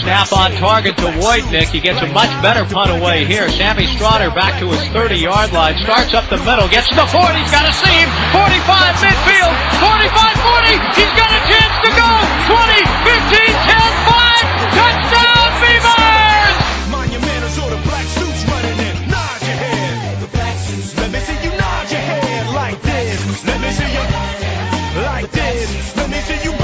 Snap on target to Wojtnik. He gets a much better punt away here. Sammy Strotter back to his 30-yard line. Starts up the middle. Gets to the 40. He's got a seam. 45 midfield. 45-40. He's got a chance to go. 20, 15, 10, 5. Touchdown Beavers! Monumentals or the black suits running in. Nod your head. The black suits. Let me see you nod your head like this. Let me see you like this. Let me see you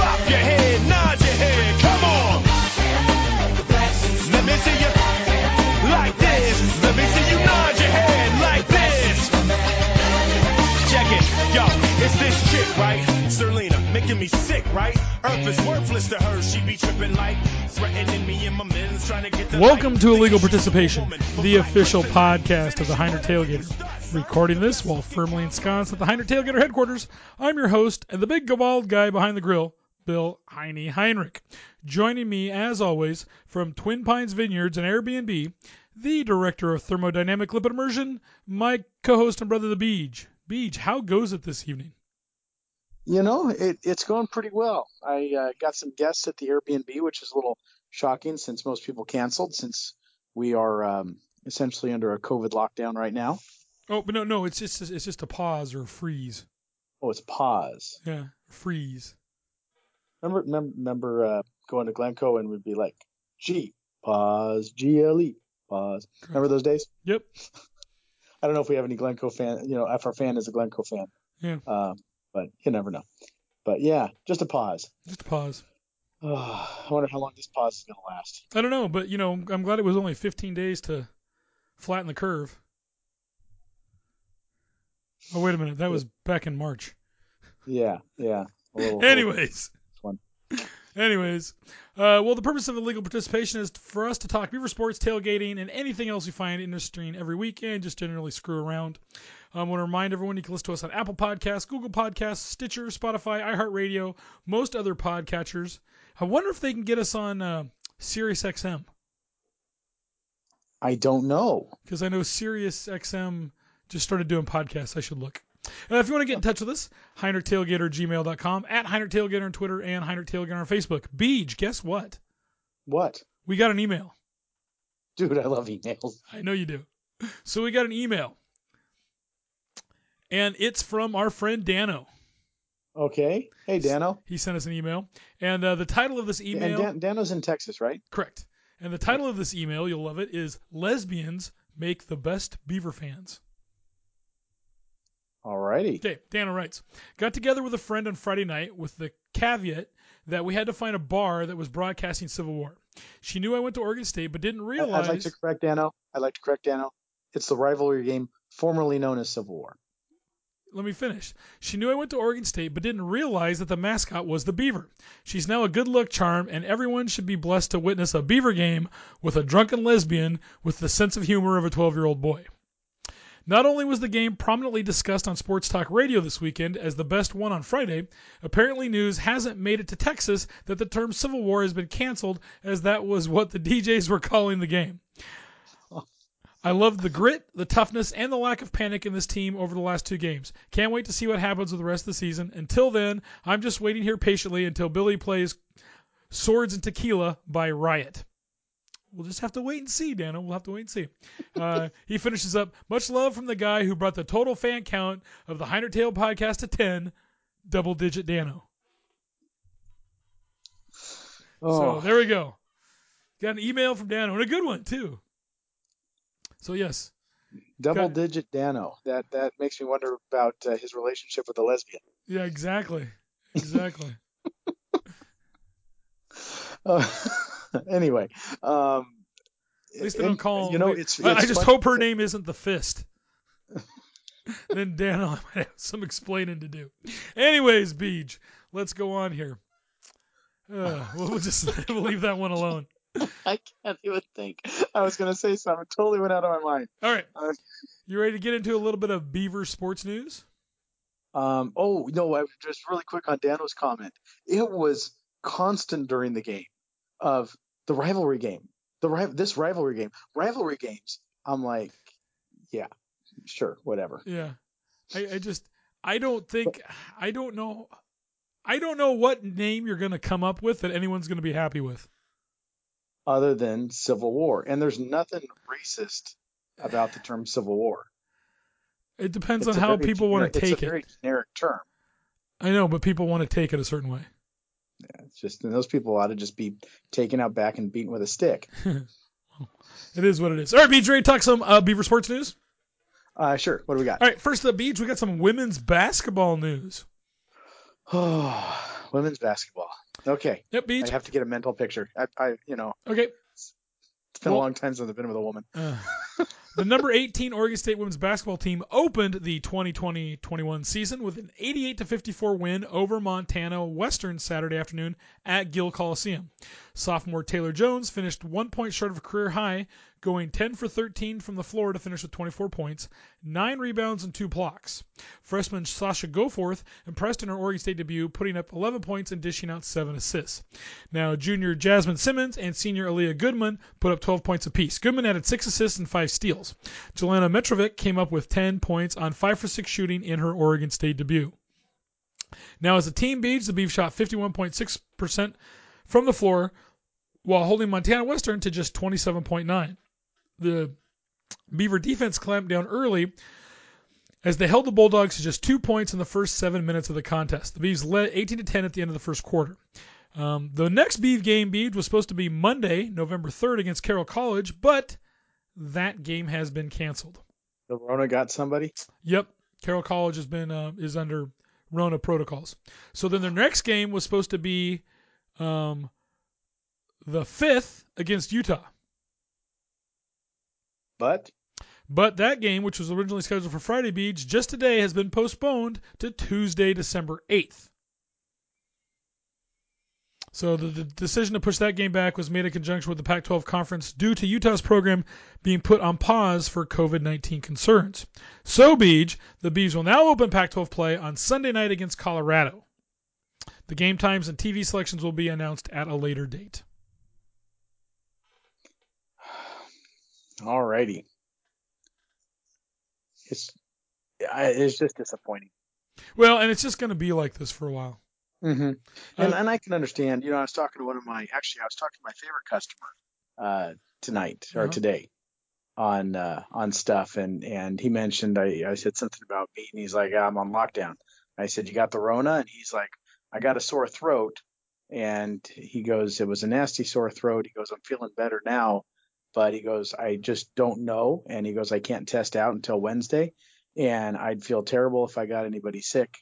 making me sick, right? Earth is worthless to her. She be tripping like threatening me and my men's trying to get the Welcome to Illegal Think she's a Participation, the official podcast of the Heiner Tailgater. Recording this while firmly ensconced at the Heiner Tailgater headquarters, I'm your host and the big bald guy behind the grill, Bill Heine Heinrich. Joining me, as always, from Twin Pines Vineyards and Airbnb, the director of thermodynamic lipid immersion, my co-host and brother, the Beej. Beej, how goes it this evening? You know, it, it's going pretty well. I uh, got some guests at the Airbnb, which is a little shocking since most people canceled, since we are um, essentially under a COVID lockdown right now. Oh, but no, no, it's just it's just a pause or a freeze. Oh, it's pause. Yeah, freeze. Remember, remember, remember uh, going to Glencoe and we'd be like, G, pause, GLE, pause. Remember those days? Yep. I don't know if we have any Glencoe fan, you know, if our fan is a Glencoe fan, Yeah, uh, but you never know. But yeah, just a pause. just a pause. I wonder how long this pause is going to last. I don't know, but you know, I'm glad it was only 15 days to flatten the curve. Oh wait a minute, that was back in March. Yeah, yeah. Little, Anyways, anyways, uh, well, the purpose of illegal participation is for us to talk beaver sports, tailgating, and anything else we find interesting every weekend. Just generally screw around. I want to remind everyone you can listen to us on Apple Podcasts, Google Podcasts, Stitcher, Spotify, iHeartRadio, most other podcatchers. I wonder if they can get us on uh, SiriusXM. I don't know. because I know Sirius XM just started doing podcasts. I should look. Uh, if you want to get in touch with us, HeinerTailgater@gmail.com, at HeinerTailgater on Twitter, and HeinerTailgater on Facebook. Beej, guess what? What? We got an email. Dude, I love emails. I know you do. So we got an email, and it's from our friend Dano. Okay. Hey, Dano. He sent us an email, and uh, the title of this email, And Dan- Dano's in Texas, right? correct. And the title of this email, you'll love it, is "Lesbians Make the Best Beaver Fans." Alrighty. Okay, Dana writes, got together with a friend on Friday night with the caveat that we had to find a bar that was broadcasting Civil War. She knew I went to Oregon State, but didn't realize. I'd like to correct Dano. I'd like to correct Dano. It's the rivalry game formerly known as Civil War. Let me finish. She knew I went to Oregon State, but didn't realize that the mascot was the beaver. She's now a good luck charm, and everyone should be blessed to witness a beaver game with a drunken lesbian with the sense of humor of a 12 year old boy. Not only was the game prominently discussed on Sports Talk Radio this weekend as the best one on Friday, apparently news hasn't made it to Texas that the term Civil War has been canceled, as that was what the DJs were calling the game. I loved the grit, the toughness, and the lack of panic in this team over the last two games. Can't wait to see what happens with the rest of the season. Until then, I'm just waiting here patiently until Billy plays Swords and Tequila by Riot. We'll just have to wait and see, Dano. We'll have to wait and see. Uh, he finishes up. Much love from the guy who brought the total fan count of the Heiner Tail podcast to 10, double digit Dano. Oh, So there we go. Got an email from Dano and a good one too. So yes, Double digit Dano. That that makes me wonder about uh, his relationship with a lesbian. yeah, exactly, exactly. Uh, anyway, um, At least they don't call. You know, they- it's. I, just funny hope her name isn't the Fist. then Dano I might have some explaining to do. Anyways, Beach, let's go on here. Uh, we'll we'll just we'll leave that one alone. I can't even think. I was gonna say something. It totally went out of my mind. All right, Uh, you ready to get into a little bit of Beaver sports news? Um, oh no, I just really quick on Dano's comment. It was constant during the game of the rivalry game. The ri- this rivalry game, rivalry games. I'm like, yeah, sure, whatever. Yeah, I, I just I don't think I don't know I don't know what name you're gonna come up with that anyone's gonna be happy with. Other than Civil War, and there's nothing racist about the term Civil War. It depends It's on how very people want to generic- take it's a it. generic term. I know, but people want to take it a certain way. It's just and those people ought to just be taken out back and beaten with a stick. It is what it is. All right, Beach, ready to talk some uh, Beaver sports news? Uh, sure. What do we got? All right, first the Beach, we got some women's basketball news. Oh, women's basketball. Okay, Yep, Beach. I have to get a mental picture. I, I you know, Okay. it's been Well- a long time since I've been with a woman. Uh, the number 18 Oregon State women's basketball team opened the 2020-21 season with an 88 to 54 win over Montana Western Saturday afternoon at Gill Coliseum. Sophomore Taylor Jones finished one point short of a career high, going 10 for 13 from the floor to finish with 24 points, nine rebounds, and two blocks. Freshman Sasha Goforth impressed in her Oregon State debut, putting up 11 points and dishing out seven assists. Now, junior Jasmine Simmons and senior Aleah Goodman put up 12 points apiece. Goodman added six assists and five steals. Jelena Mitrovic came up with 10 points on 5 for 6 shooting in her Oregon State debut. Now, as a team, Beach, the Beavs shot 51.6% from the floor while holding Montana Western to just 27.9. The Beaver defense clamped down early as they held the Bulldogs to just two points in the first seven minutes of the contest. The Beavs led 18 to 10 at the end of the first quarter. Um, the next Beav game, Beavs, was supposed to be Monday, November 3rd against Carroll College, but that game has been canceled. The Rona got somebody. Yep, Carroll College has been uh, is under Rona protocols. So then their next game was supposed to be um, the fifth against Utah, But but that game, which was originally scheduled for Friday Beach, just today has been postponed to Tuesday, December 8th. So the, the decision to push that game back was made in conjunction with the Pac-12 conference due to Utah's program being put on pause for COVID-19 concerns. So Beach, the Bees will now open Pac-12 play on Sunday night against Colorado. The game times and TV selections will be announced at a later date. Alrighty, it's I, it's just disappointing. Well, and it's just going to be like this for a while. Mm-hmm. And Uh, and I can understand. You know, I was talking to one of my actually, I was talking to my favorite customer uh, tonight or Uh-huh. today on uh, on stuff, and and he mentioned I I said something about me, and he's like, I'm on lockdown. I said, you got the Rona, and he's like, I got a sore throat, and he goes, it was a nasty sore throat. He goes, I'm feeling better now, but he goes, I just don't know, and he goes, I can't test out until Wednesday, and I'd feel terrible if I got anybody sick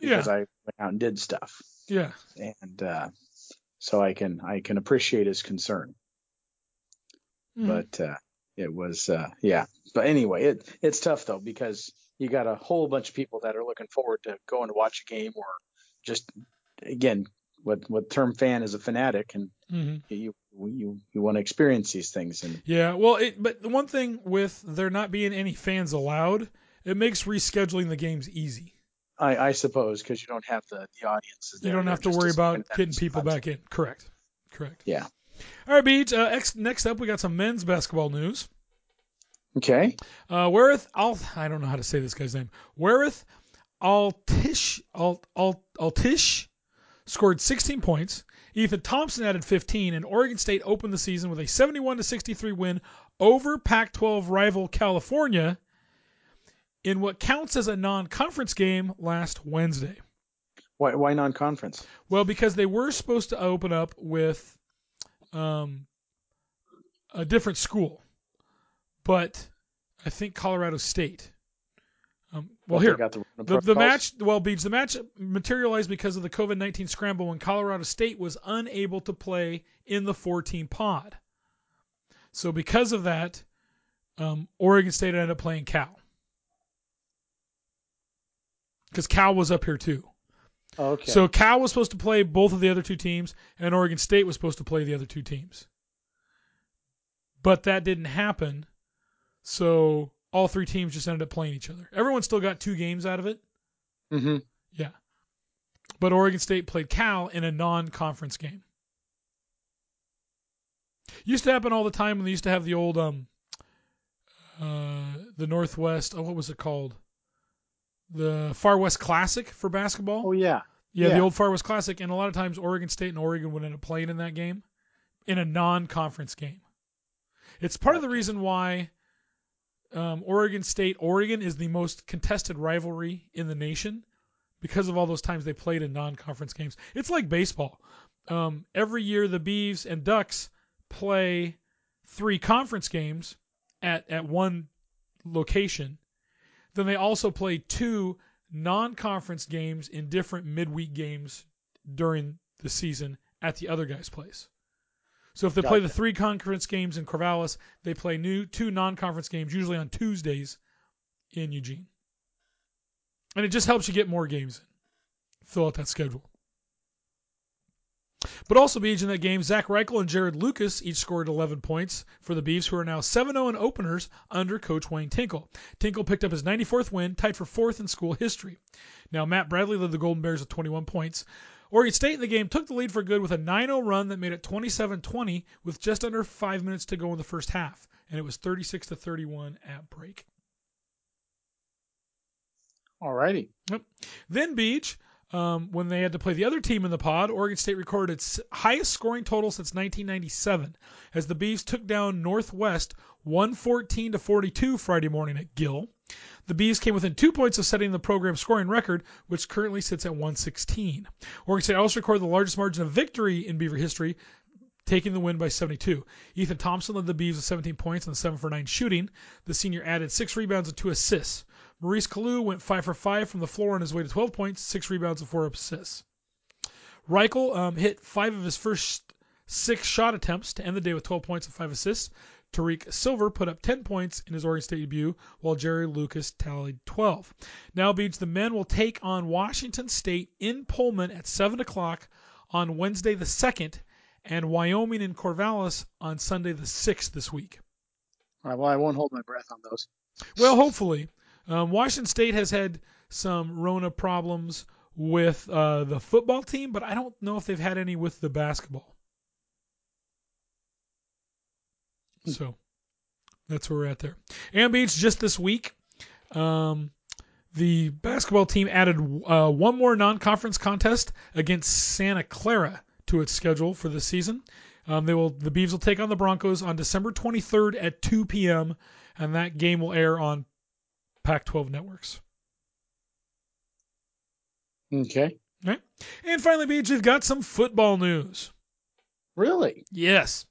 Yeah, because I went out and did stuff yeah. and uh, so I can I can appreciate his concern. Mhm. But uh, it was uh, yeah. But anyway, it it's tough though because you got a whole bunch of people that are looking forward to going to watch a game or just again what what term fan is a fanatic and Mhm. you you you want to experience these things and Yeah, well, it, but the one thing with there not being any fans allowed, it makes rescheduling the games easy. I, I suppose because you don't have the the audiences. You don't have to worry about getting people back in. Correct. Correct. Yeah. All right, Beach. Uh, ex- next up, we got some men's basketball news. Okay. Uh, Wereth Al, I don't know how to say this guy's name. Wereth Altish Alt, Alt, Altish scored 16 points. Ethan Thompson added 15, and Oregon State opened the season with a 71 to 63 win over Pac-12 rival California in what counts as a non-conference game last Wednesday. Why why non-conference? Well, because they were supposed to open up with um, a different school, but I think Colorado State. Um, well, here the, the, the match, well, Beach, the match materialized because of the COVID 19 scramble when Colorado State was unable to play in the 14 pod. So, because of that, um, Oregon State ended up playing Cal. Because Cal was up here too. Okay. So, Cal was supposed to play both of the other two teams, and Oregon State was supposed to play the other two teams. But that didn't happen. So, all three teams just ended up playing each other. Everyone still got two games out of it. hmm Yeah. But Oregon State played Cal in a non-conference game. Used to happen all the time when they used to have the old um uh the Northwest, oh what was it called? The Far West Classic for basketball. Oh yeah. yeah, the old Far West Classic and a lot of times Oregon State and Oregon would end up playing in that game in a non-conference game. It's part of the reason why um, Oregon State Oregon is the most contested rivalry in the nation because of all those times they played in non-conference games. It's like baseball. Um, every year the Beavs and Ducks play three conference games at at one location. Then they also play two non-conference games in different midweek games during the season at the other guy's place. So if they play the three conference games in Corvallis, they play new two non-conference games usually on Tuesdays in Eugene. And it just helps you get more games in. Fill out that schedule. But also being in that game, Zach Reichle and Jarod Lucas each scored 11 points for the Beavs, who are now 7-0 in openers under Coach Wayne Tinkle. Tinkle picked up his 94th win, tied for fourth in school history. Now Matt Bradley led the Golden Bears with 21 points. Oregon State in the game took the lead for good with a 9-0 run that made it 27-20 with just under five minutes to go in the first half, and it was 36 to 31 at break. Alrighty. Then Beach, um, when they had to play the other team in the pod, Oregon State recorded its highest scoring total since 1997 as the Beavs took down Northwest 114 to 42 Friday morning at Gill. The Bees came within two points of setting the program scoring record, which currently sits at 116. Oregon State also recorded the largest margin of victory in Beaver history, taking the win by 72. Ethan Thompson led the Bees with 17 points and 7 for 9 shooting. The senior added 6 rebounds and 2 assists. Maurice Calloo went 5 for 5 from the floor on his way to 12 points, 6 rebounds, and 4 assists. Reichle um, hit 5 of his first 6 shot attempts to end the day with 12 points and 5 assists. Tariq Silver put up 10 points in his Oregon State debut, while Jerry Lucas tallied 12. Now, Beach, the men will take on Washington State in Pullman at 7 o'clock on Wednesday the 2nd and Wyoming and Corvallis on Sunday the 6th this week. All right, well, I won't hold my breath on those. Well, hopefully. Um, Washington State has had some Rona problems with uh, the football team, but I don't know if they've had any with the basketball. So that's where we're at there. And Beach, just this week, um, the basketball team added uh, one more non-conference contest against Santa Clara to its schedule for the season. Um, they will the Beavs will take on the Broncos on December 23rd at 2 p.m. and that game will air on Pac-12 networks. Okay. Right? And finally, Beach, we've got some football news. Really? Yes.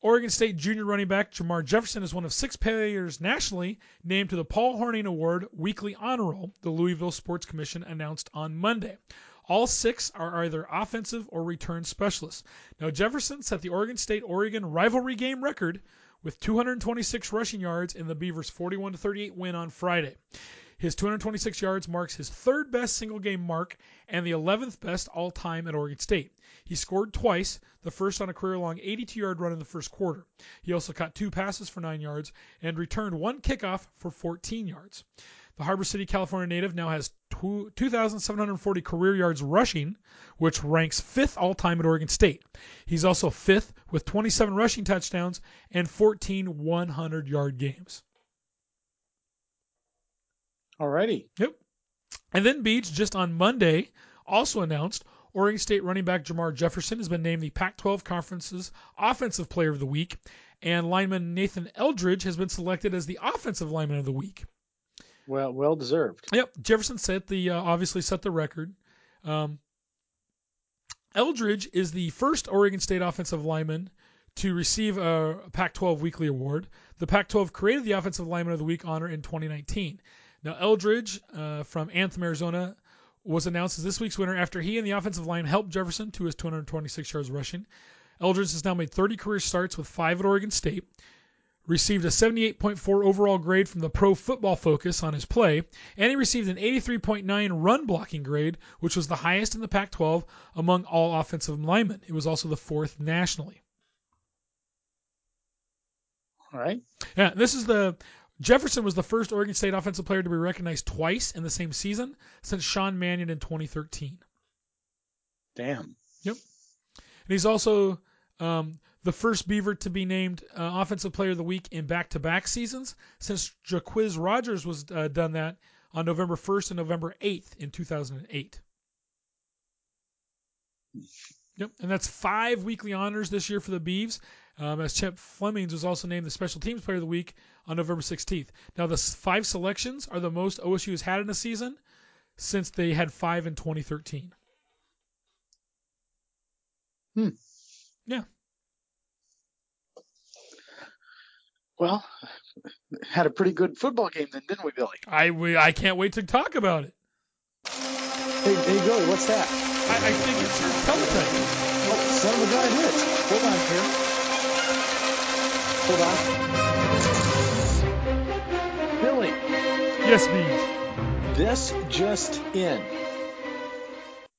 Oregon State junior running back Jermar Jefferson is one of six players nationally named to the Paul Hornung Award Weekly Honor Roll, the Louisville Sports Commission announced on Monday. All six are either offensive or return specialists. Now, Jefferson set the Oregon State Oregon rivalry game record with 226 rushing yards in the Beavers' 41 38 win on Friday. His 226 yards marks his third best single game mark and the 11th best all time at Oregon State. He scored twice, the first on a career long 82 yard run in the first quarter. He also caught two passes for 9 yards and returned one kickoff for 14 yards. The Harbor City, California native now has 2,740 career yards rushing, which ranks fifth all time at Oregon State. He's also fifth with 27 rushing touchdowns and 14 100 yard games. Alrighty. Yep. And then Beach just on Monday also announced Oregon State running back Jermar Jefferson has been named the Pac-12 Conference's Offensive Player of the Week, and lineman Nathan Eldridge has been selected as the Offensive Lineman of the Week. Well, well deserved. Yep, Jefferson set the uh, obviously set the record. Um, Eldridge is the first Oregon State offensive lineman to receive a Pac-12 Weekly Award. The Pac-12 created the Offensive Lineman of the Week honor in 2019. Now Eldridge uh, from Anthem, Arizona, was announced as this week's winner after he and the offensive line helped Jefferson to his 226 yards rushing. Eldridge has now made 30 career starts with five at Oregon State. Received a 78.4 overall grade from the Pro Football Focus on his play, and he received an 83.9 run blocking grade, which was the highest in the Pac 12 among all offensive linemen. It was also the fourth nationally. All right. Yeah, this is the Jefferson was the first Oregon State offensive player to be recognized twice in the same season since Sean Mannion in 2013. Damn. Yep. And he's also um, the first Beaver to be named uh, Offensive Player of the Week in back-to-back seasons since Jacquizz Rodgers was uh, done that on November 1st and November 8th in 2008. Yep, and that's five weekly honors this year for the Beavs. Um, as Chip Flemings was also named the Special Teams Player of the Week on November 16th. Now, the five selections are the most OSU has had in a season since they had five in 2013. Hmm. Yeah. Well, had a pretty good football game then, didn't we, Billy? I, we, I can't wait to talk about it. Hey, hey, Billy, what's that? I, I think it's your teletype. Oh, son of a gun, it is. Hold on here. Hold on. Billy, Yes, Beans. this just in.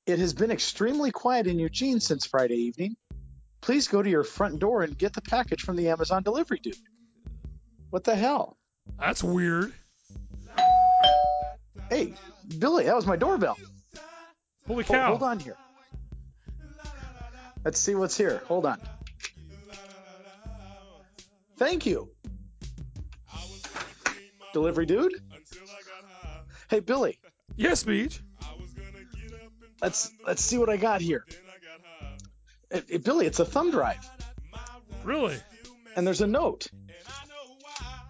It has been extremely quiet in Eugene since Friday evening. Please go to your front door and get the package from the Amazon delivery dude. What the hell? That's weird. Hey, Billy, that was my doorbell. Holy Hold, cow. hold on here. Let's see what's here. Hold on. Thank you. Delivery dude? Hey Billy, Yes, Beach. let's let's see what I got here. Eh, Billy, it's a thumb drive. Really? And there's a note.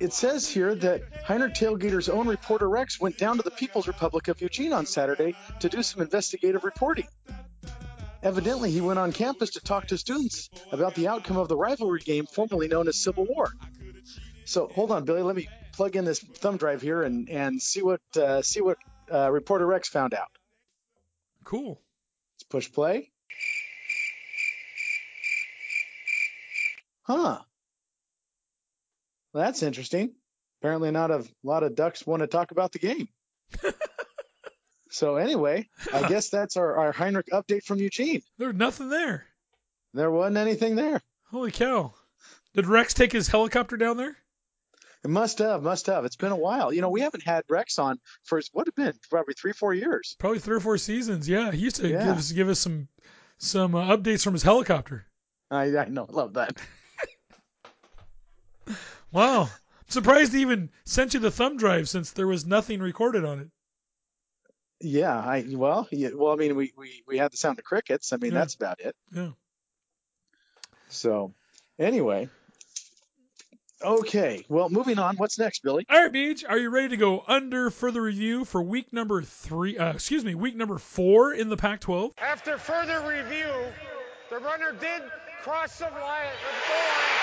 It says here that Heiner Tailgater's own reporter Rex went down to the People's Republic of Eugene on Saturday to do some investigative reporting. Evidently, he went on campus to talk to students about the outcome of the rivalry game formerly known as Civil War. So hold on, Billy. Let me plug in this thumb drive here and, and see what uh, see what uh, reporter Rex found out. Cool. Let's push play. Huh. Well, that's interesting. Apparently, not a lot of ducks want to talk about the game. so anyway, I guess that's our, our Heinrich update from Eugene. There's nothing there. There wasn't anything there. Holy cow. Did Rex take his helicopter down there? It must have, must have. It's been a while. You know, we haven't had Rex on for what have been probably three, four years. Probably three or four seasons. Yeah, he used to Yeah. give us give us some some uh, updates from his helicopter. I, I know, love that. Wow. I'm surprised he even sent you the thumb drive since there was nothing recorded on it. Yeah, I well, yeah, well, I mean, we, we we had the sound of crickets. I mean, Yeah. that's about it. Yeah. So, anyway, okay. Well, moving on. What's next, Billy? All right, Beach, are you ready to go under further review for week number three? Uh, excuse me, week number four in the Pac-12. After further review, the runner did cross the line, the goal line,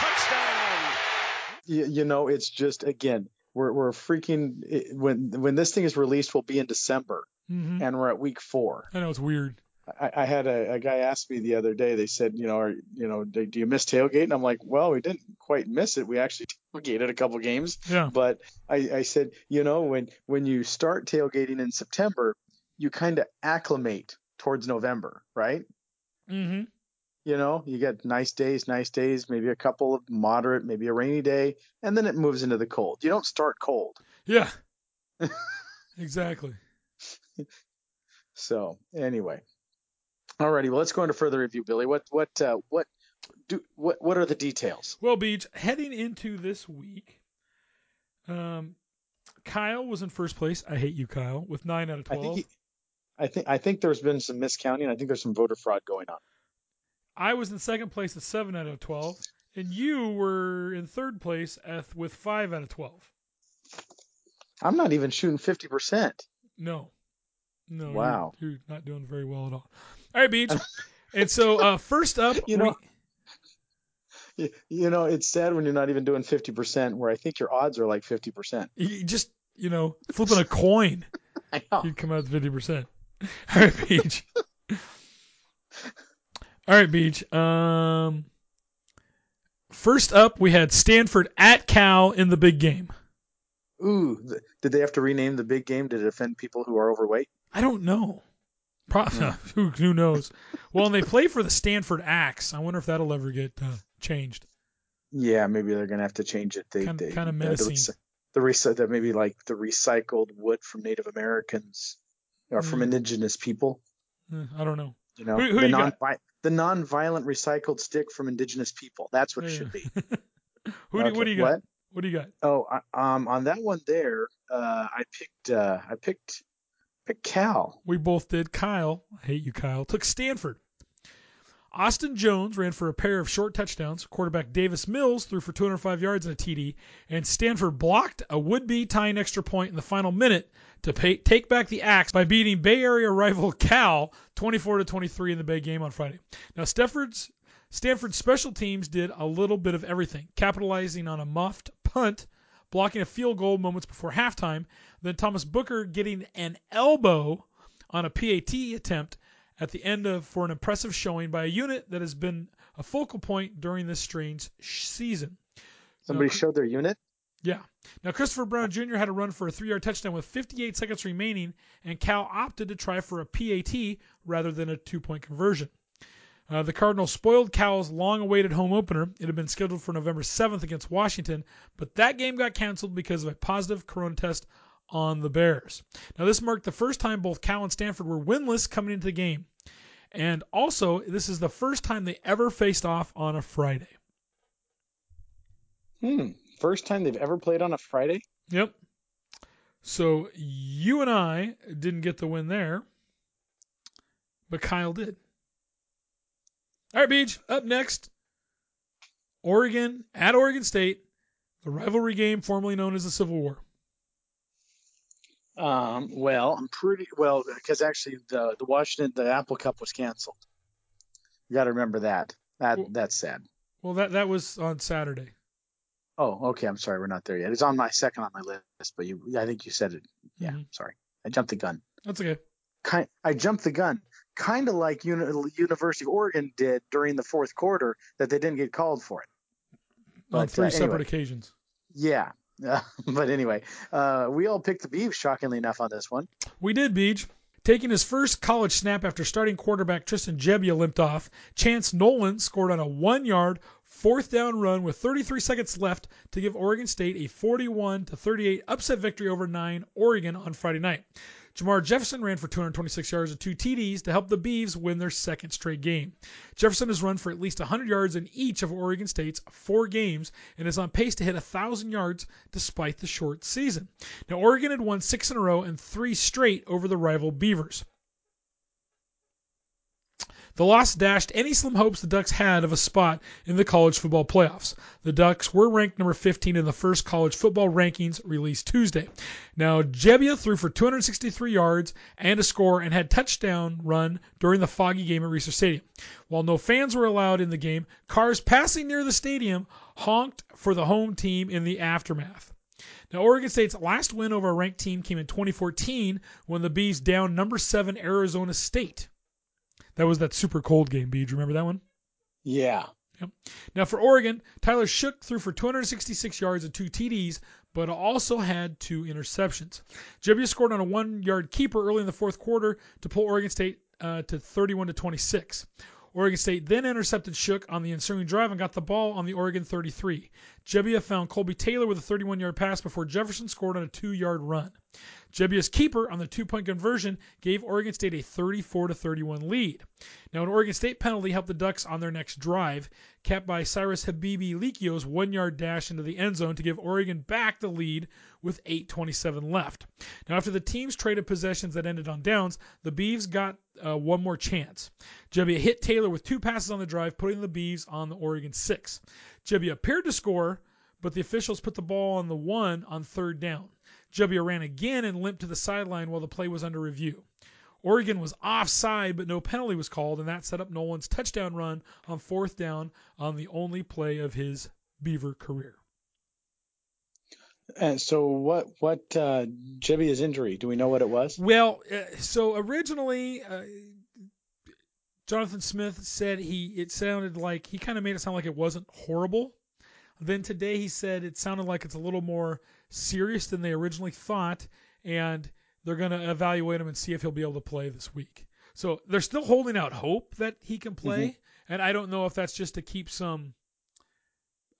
touchdown. Touchdown. You, you know, it's just again, we're we're freaking it, when when this thing is released, we'll be in December, Mm-hmm. and we're at week four. I know it's weird. I, I had a, a guy ask me the other day. They said, you know, are, you know, do, do you miss tailgate? And I'm like, well, we didn't quite miss it. We actually tailgated a couple games. Yeah. But I, I said, you know, when when you start tailgating in September, you kind of acclimate towards November, right? Mm-hmm. You know, you get nice days, nice days, maybe a couple of moderate, maybe a rainy day, and then it moves into the cold. You don't start cold. Yeah. exactly. So anyway, alrighty. Well, let's go into further review, Billy. What what uh, what do what what are the details? Well, Beach, heading into this week, um, Kyle was in first place. I hate you, Kyle, with nine out of I twelve. think he, I think I think there's been some miscounting. I think there's some voter fraud going on. I was in second place at seven out of twelve, and you were in third place at, with five out of twelve. I'm not even shooting 50%. No, no. you're- Wow. you're, not doing very well at all. All right, Beach. and so uh, first up, You know, You, you know, it's sad when you're not even doing 50%, where I think your odds are like 50%. You just, you know, flipping a coin, I know. you'd come out with 50%. All right, Beach. All right, Beach. Um, first up, we had Stanford at Cal in the big game. Ooh, th- did they have to rename the big game to defend people who are overweight? I don't know. Pro- who, who knows? Well, and they play for the Stanford Axe. I wonder if that'll ever get uh, changed. Yeah, maybe they're gonna have to change it. They, Kind- they, uh, the menacing. rec- The rec- that maybe like the recycled wood from Native Americans or from Mm. indigenous people. Uh, I don't know. You know, Who- who the you non? The non-violent recycled stick from indigenous people. That's what it should be. Who do, what do you got? what? What do you got? Oh, I- um, on that one there, uh, I picked uh, I picked picked Cal. We both did. Kyle, I hate you, Kyle, took Stanford. Austin Jones ran for a pair of short touchdowns. Quarterback Davis Mills threw for 205 yards and a TD, and Stanford blocked a would-be tying extra point in the final minute to pay, take back the axe by beating Bay Area rival Cal 24 to 23 in the Bay game on Friday. Now Stanford's Stanford's special teams did a little bit of everything, capitalizing on a muffed punt, blocking a field goal moments before halftime, then Thomas Booker getting an elbow on a PAT attempt at the end of for an impressive showing by a unit that has been a focal point during this strange season. Somebody Now, showed their unit. yeah. Now Christopher Brown Jr. had a run for a three-yard touchdown with 58 seconds remaining, and Cal opted to try for a PAT rather than a two-point conversion. Uh, the Cardinals spoiled Cal's long-awaited home opener. It had been scheduled for November 7th against Washington, but that game got canceled because of a positive corona test on the Bears. Now this marked the first time both Cal and Stanford were winless coming into the game, and also this is the first time they ever faced off on a Friday. Hmm. First time they've ever played on a Friday. Yep. So you and I didn't get the win there, but Kyle did. All right, Beach. Up next, Oregon at Oregon State, the rivalry game formerly known as the Civil War. Um. Well, I'm pretty well because actually the the Washington the Apple Cup was canceled. You got to remember that. That Well- that's sad. Well, that that was on Saturday. Oh, okay. I'm sorry, we're not there yet. It's on my second on my list, but you, I think you said it. Yeah, Mhm. sorry, I jumped the gun. That's okay. Kind, I jumped the gun, kind of like Uni, University of Oregon did during the fourth quarter that they didn't get called for it. on three uh, separate occasions. Yeah, uh, but anyway, uh, we all picked the Beavs, shockingly enough, on this one. We did, Beach. Taking his first college snap after starting quarterback Tristan Gebbia limped off, Chance Nolan scored on a one-yard fourth down run with 33 seconds left to give Oregon State a 41 to 38 upset victory over 9 Oregon on Friday night. Jermar Jefferson ran for 226 yards and two TDs to help the Beavs win their second straight game. Jefferson has run for at least 100 yards in each of Oregon State's four games and is on pace to hit 1,000 yards despite the short season. Now, Oregon had won six in a row and three straight over the rival Beavers. The loss dashed any slim hopes the Ducks had of a spot in the college football playoffs. The Ducks were ranked number 15 in the first college football rankings released Tuesday. Now, Gebbia threw for 263 yards and a score and had touchdown run during the foggy game at Reser Stadium. While no fans were allowed in the game, cars passing near the stadium honked for the home team in the aftermath. Now, Oregon State's last win over a ranked team came in 2014 when the Bees downed number seven Arizona State. That was that super cold game, Bee. Do you remember that one? Yeah. Now for Oregon, Tyler Shough threw for 266 yards and two TDs, but also had two interceptions. Gebbia scored on a one-yard keeper early in the fourth quarter to pull Oregon State uh, to 31 to 26. Oregon State then intercepted Shough on the ensuing drive and got the ball on the Oregon 33. Gebbia found Colby Taylor with a 31-yard pass before Jefferson scored on a two-yard run. Gebbia's keeper on the two-point conversion gave Oregon State a 34 31 lead. Now, an Oregon State penalty helped the Ducks on their next drive, capped by Cyrus Habibi Likio's one-yard dash into the end zone to give Oregon back the lead with 8:27 left. Now, after the teams traded possessions that ended on downs, the Beavs got uh, one more chance. Gebbia hit Taylor with two passes on the drive, putting the Beavs on the Oregon six. Gebbia appeared to score, but the officials put the ball on the one on third down. Gebbia ran again and limped to the sideline while the play was under review. Oregon was offside, but no penalty was called, and that set up Nolan's touchdown run on fourth down on the only play of his Beaver career. And so what what uh, injury? Do we know what it was? Well, uh, so originally, uh, Jonathan Smith said he it sounded like he kind of made it sound like it wasn't horrible. Then today he said it sounded like it's a little more serious than they originally thought, and they're going to evaluate him and see if he'll be able to play this week. So they're still holding out hope that he can play, and I don't know if that's just to keep some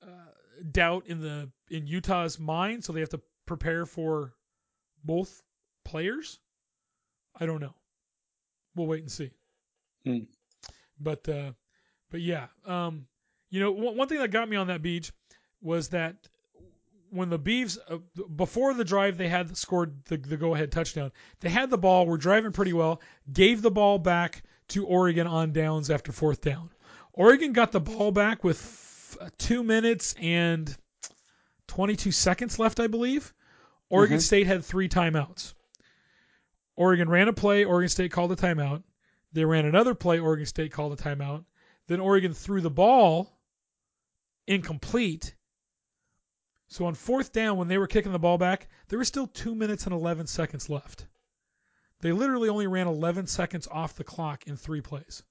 uh, doubt in the in Utah's mind, so they have to prepare for both players. I don't know. We'll wait and see. Hmm. But uh, but yeah, um, you know, one, one thing that got me on that beach was that when the Beavs uh, before the drive they had scored the, the go ahead touchdown. They had the ball, were driving pretty well, gave the ball back to Oregon on downs after fourth down. Oregon got the ball back with two minutes and 22 seconds left, I believe. Oregon Mhm. State had three timeouts. Oregon ran a play, Oregon State called a timeout. They ran another play, Oregon State called a timeout. Then Oregon threw the ball incomplete. So on fourth down, when they were kicking the ball back, there was still two minutes and 11 seconds left. They literally only ran 11 seconds off the clock in three plays.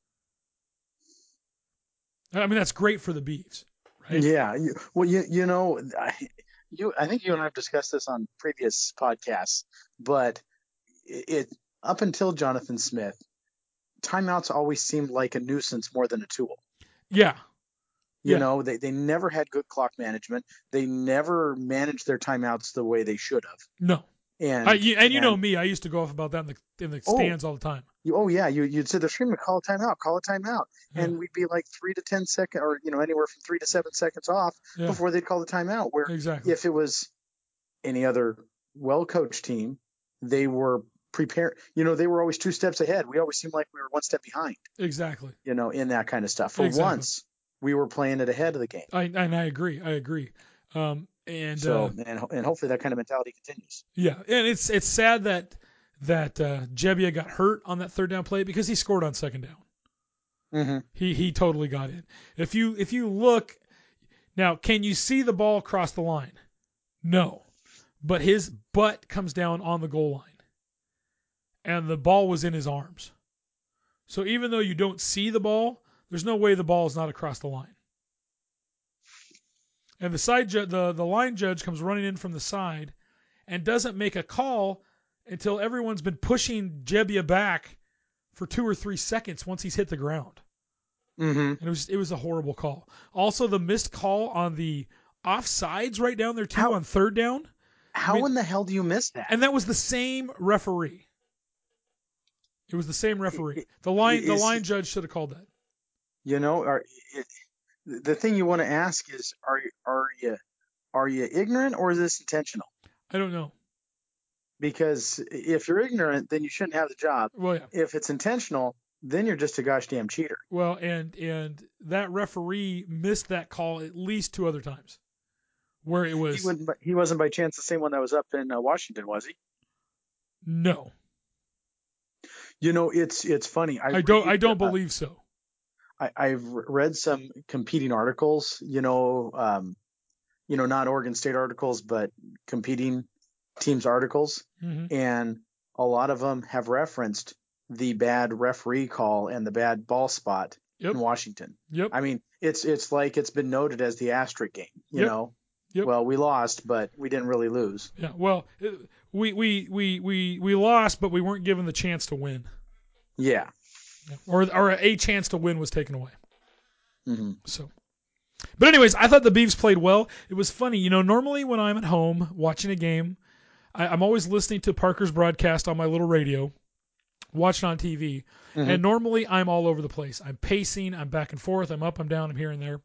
I mean, that's great for the Beavs, right? Yeah. You, well, you you know, I, you I think you and I have discussed this on previous podcasts, but it, it up until Jonathan Smith, timeouts always seemed like a nuisance more than a tool. Yeah. You Yeah. know, they, they never had good clock management. They never managed their timeouts the way they should have. No. And I, you, and you know me, I used to go off about that in the in the Oh. stands all the time. you, oh yeah, you you'd say they're screaming, call a timeout, call a timeout, and we'd be like three to ten second, or you know, anywhere from three to seven seconds off Yeah. before they'd call the timeout. Where Exactly. if it was any other well coached team, they were prepared. You know, they were always two steps ahead. We always seemed like we were one step behind. Exactly. You know, in that kind of stuff. For Exactly. once, we were playing it ahead of the game. I and I agree. I agree. Um, and So uh, and and hopefully that kind of mentality continues. yeah, and it's it's sad that that uh, Gebbia got hurt on that third down play because he scored on second down. Mm-hmm. He he totally got in. If you if you look now, can you see the ball cross the line? No, but his butt comes down on the goal line, and the ball was in his arms. So even though you don't see the ball, there's no way the ball is not across the line. And the side ju- the the line judge comes running in from the side, and doesn't make a call until everyone's been pushing Gebbia back for two or three seconds once he's hit the ground Mm-hmm. and it was it was a horrible call. Also, the missed call on the offsides right down there too How- on third down, How mean- in the hell do you miss that? and that was the same referee. It was the same referee. The line the line judge should have called that. You know, are it, the thing you want to ask is, are you are you are you ignorant or is this intentional? I don't know. Because if you're ignorant, then you shouldn't have the job. Well, yeah. If it's intentional, then you're just a gosh damn cheater. Well, and and that referee missed that call at least two other times, where it was He, wouldn't, he wasn't by chance the same one that was up in uh, Washington, was he? no. You know, it's it's funny. I, I don't I don't uh, believe so. I, I've read some competing articles. You know, um, you know, not Oregon State articles, but competing teams articles, hmm and a lot of them have referenced the bad referee call and the bad ball spot Yep. in Washington. Yep. I mean, it's it's like it's been noted as the asterisk game. You Yep. know, Yep. well, we lost, but we didn't really lose. Yeah. Well, we we we we we lost, but we weren't given the chance to win, Yeah. Or or a chance to win was taken away. hmm So, but anyways, I thought the Beavs played well. It was funny, you know. Normally, when I'm at home watching a game, I, I'm always listening to Parker's broadcast on my little radio, watching on TV, Mhm. and normally I'm all over the place. I'm pacing, I'm back and forth, I'm up, I'm down, I'm here and there.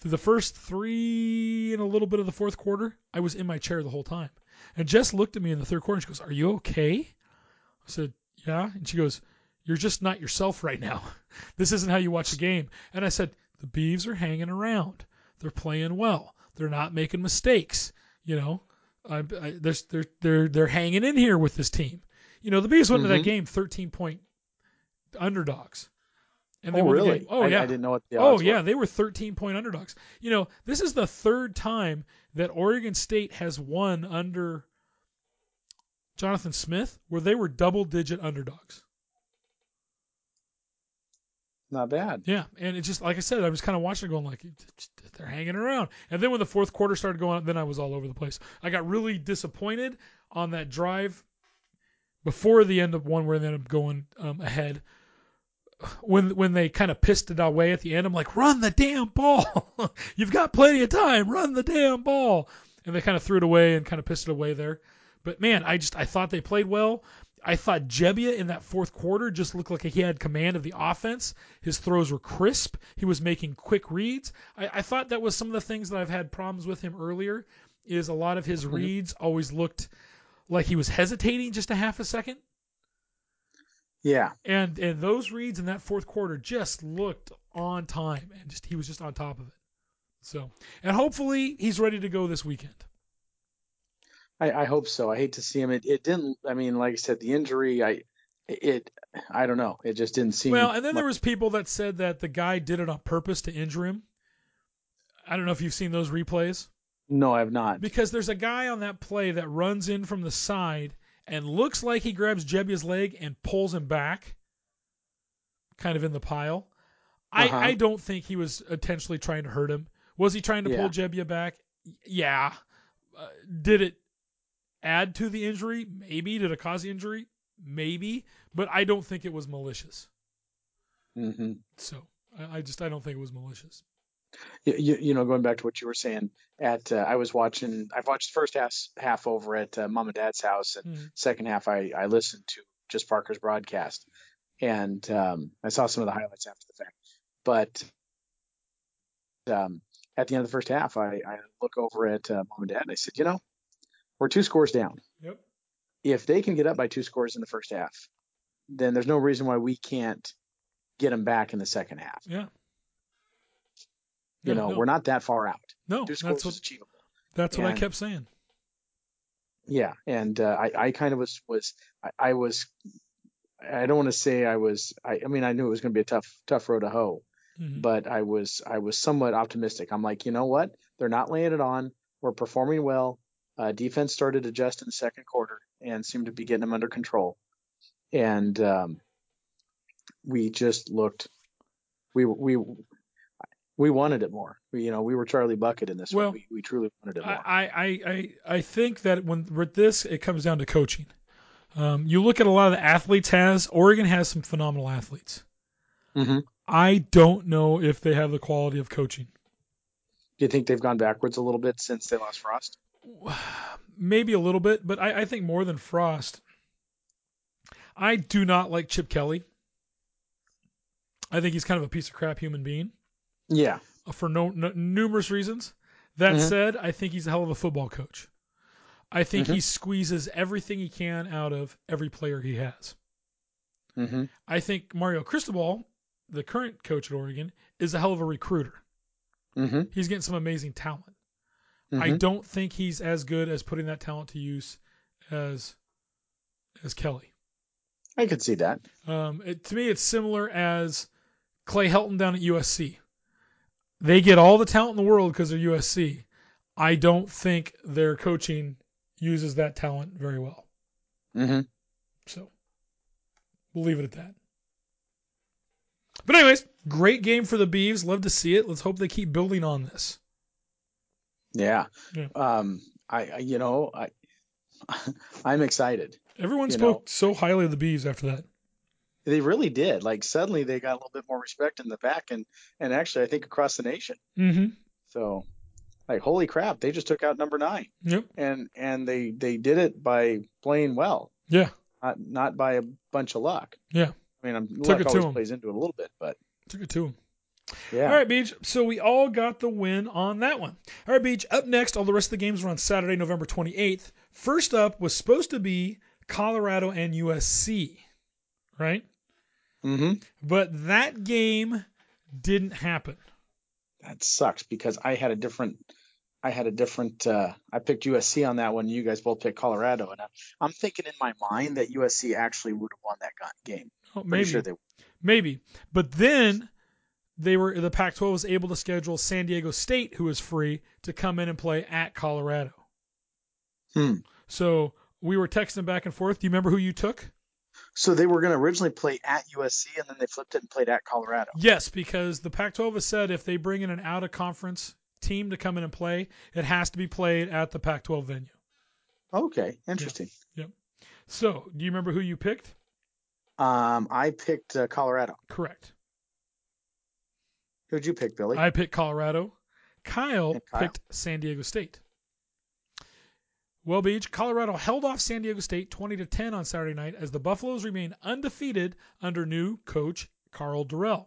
Through the first three and a little bit of the fourth quarter, I was in my chair the whole time. And Jess looked at me in the third quarter and she goes, "Are you okay?" I said, "Yeah." And she goes, "You're just not yourself right now. This isn't how you watch the game." And I said, "The Beavs are hanging around. They're playing well. They're not making mistakes. You know, I, I, they're, they're they're they're hanging in here with this team. You know, the Bees went into that Mhm. game 13 point underdogs. And Oh, won the really? game. Oh, I, yeah. I didn't know what the Oh yeah, were. they were 13 point underdogs. You know, this is the third time that Oregon State has won under Jonathan Smith where they were double digit underdogs. Not bad. Yeah, and it's just like I said, I was kind of watching it going like they're hanging around. And then when the fourth quarter started going, then I was all over the place. I got really disappointed on that drive before the end of one where they ended up going um, ahead. When when they kind of pissed it away at the end, I'm like, run the damn ball. You've got plenty of time. Run the damn ball. And they kind of threw it away and kind of pissed it away there. But man, I just I thought they played well. I thought Gebbia in that fourth quarter just looked like he had command of the offense. His throws were crisp. He was making quick reads. I, I thought that was some of the things that I've had problems with him earlier. Is a lot of his mm-hmm. reads always looked like he was hesitating just a half a second, Yeah. and and those reads in that fourth quarter just looked on time, and just he was just on top of it. So, and hopefully he's ready to go this weekend. I, I hope so. I hate to see him. It, it didn't. I mean, like I said, the injury. I it. I don't know. It just didn't seem. Well, and then there was people that said that the guy did it on purpose to injure him. I don't know if you've seen those replays No, I have not. because there's a guy on that play that runs in from the side and looks like he grabs Gebbia's leg and pulls him back, kind of in the pile. Uh-huh. I, I don't think he was intentionally trying to hurt him. Was he trying to pull Gebbia back? Yeah. Uh, did it add to the injury? Maybe. Did it cause the injury? Maybe. But I don't think it was malicious. hmm So I, I just I don't think it was malicious. You, you, you know, going back to what you were saying, at uh, I was watching. I've watched the first half half over at uh, mom and dad's house, and Mhm. second half I I listened to just Parker's broadcast, and um, I saw some of the highlights after the fact. But um, at the end of the first half, I, I look over at uh, mom and dad, and I said, you know, we're two scores down. Yep. If they can get up by two scores in the first half, then there's no reason why we can't get them back in the second half. Yeah. You Yeah, know, no. we're not that far out. No, Two scores that's what is achievable. that's what I kept saying. Yeah, and uh, I, I kind of was was I, I was I don't want to say I was I, I mean I knew it was going to be a tough tough road to hoe, Mhm. but I was I was somewhat optimistic. I'm like, you know what? They're not laying it on. We're performing well. Uh, defense started to adjust in the second quarter and seemed to be getting them under control, and um, we just looked we we we wanted it more. We, you know, we were Charlie Bucket in this Well, one. We, we truly wanted it more. I, I, I, I think that when with this, it comes down to coaching. Um, you look at a lot of the athletes has Oregon has some phenomenal athletes. Mhm. I don't know if they have the quality of coaching. Do you think they've gone backwards a little bit since they lost Frost? Maybe a little bit, but I, I think more than Frost. I do not like Chip Kelly. I think he's kind of a piece of crap human being Yeah. uh, for no, no numerous reasons. That Mhm. said, I think he's a hell of a football coach. I think Mhm. he squeezes everything he can out of every player he has. Mm-hmm. I think Mario Cristobal, the current coach at Oregon, is a hell of a recruiter. Mm-hmm. He's getting some amazing talent. I don't think he's as good as putting that talent to use as as Kelly. I could see that. Um, it, to me, it's similar as Clay Helton down at USC. They get all the talent in the world because they're USC. I don't think their coaching uses that talent very well. Mm-hmm. So we'll leave it at that. But anyways, great game for the Beavs. Love to see it. Let's hope they keep building on this. Yeah. Yeah. Um. I. You know. I. I'm excited. Everyone spoke know- so highly of the bees after that. They really did. Like suddenly they got a little bit more respect in the back, and and actually I think across the nation. Mm-hmm. So, like holy crap, they just took out number nine, Yep. and and they they did it by playing well, Yeah. not not by a bunch of luck. Yeah. I mean, I'm, Took luck it to always 'em. plays into it a little bit, but Took it to him. Yeah. All right, Beach. So we all got the win on that one. All right, Beach. Up next, all the rest of the games were on Saturday, November 28th. First up was supposed to be Colorado and USC, right? Mm-hmm. But that game didn't happen. That sucks because I had a different I had a different. Uh, I picked USC on that one. You guys both picked Colorado, and I'm thinking in my mind that USC actually would have won that game. Oh, maybe, sure they. maybe. But then they were the Pac-12 was able to schedule San Diego State, who was free, to come in and play at Colorado. Hmm. So we were texting back and forth. Do you remember who you took? So they were going to originally play at USC, and then they flipped it and played at Colorado. Yes, because the Pac-12 has said if they bring in an out-of-conference team to come in and play, it has to be played at the Pac-12 venue. Okay, interesting. Yep. So, do you remember who you picked? Um, I picked uh, Colorado. Correct. Who'd you pick, Billy? I picked Colorado. Kyle, Kyle. picked San Diego State. Well, Beach, Colorado held off San Diego State 20 to 10 on Saturday night as the Buffaloes remain undefeated under new coach Karl Dorrell.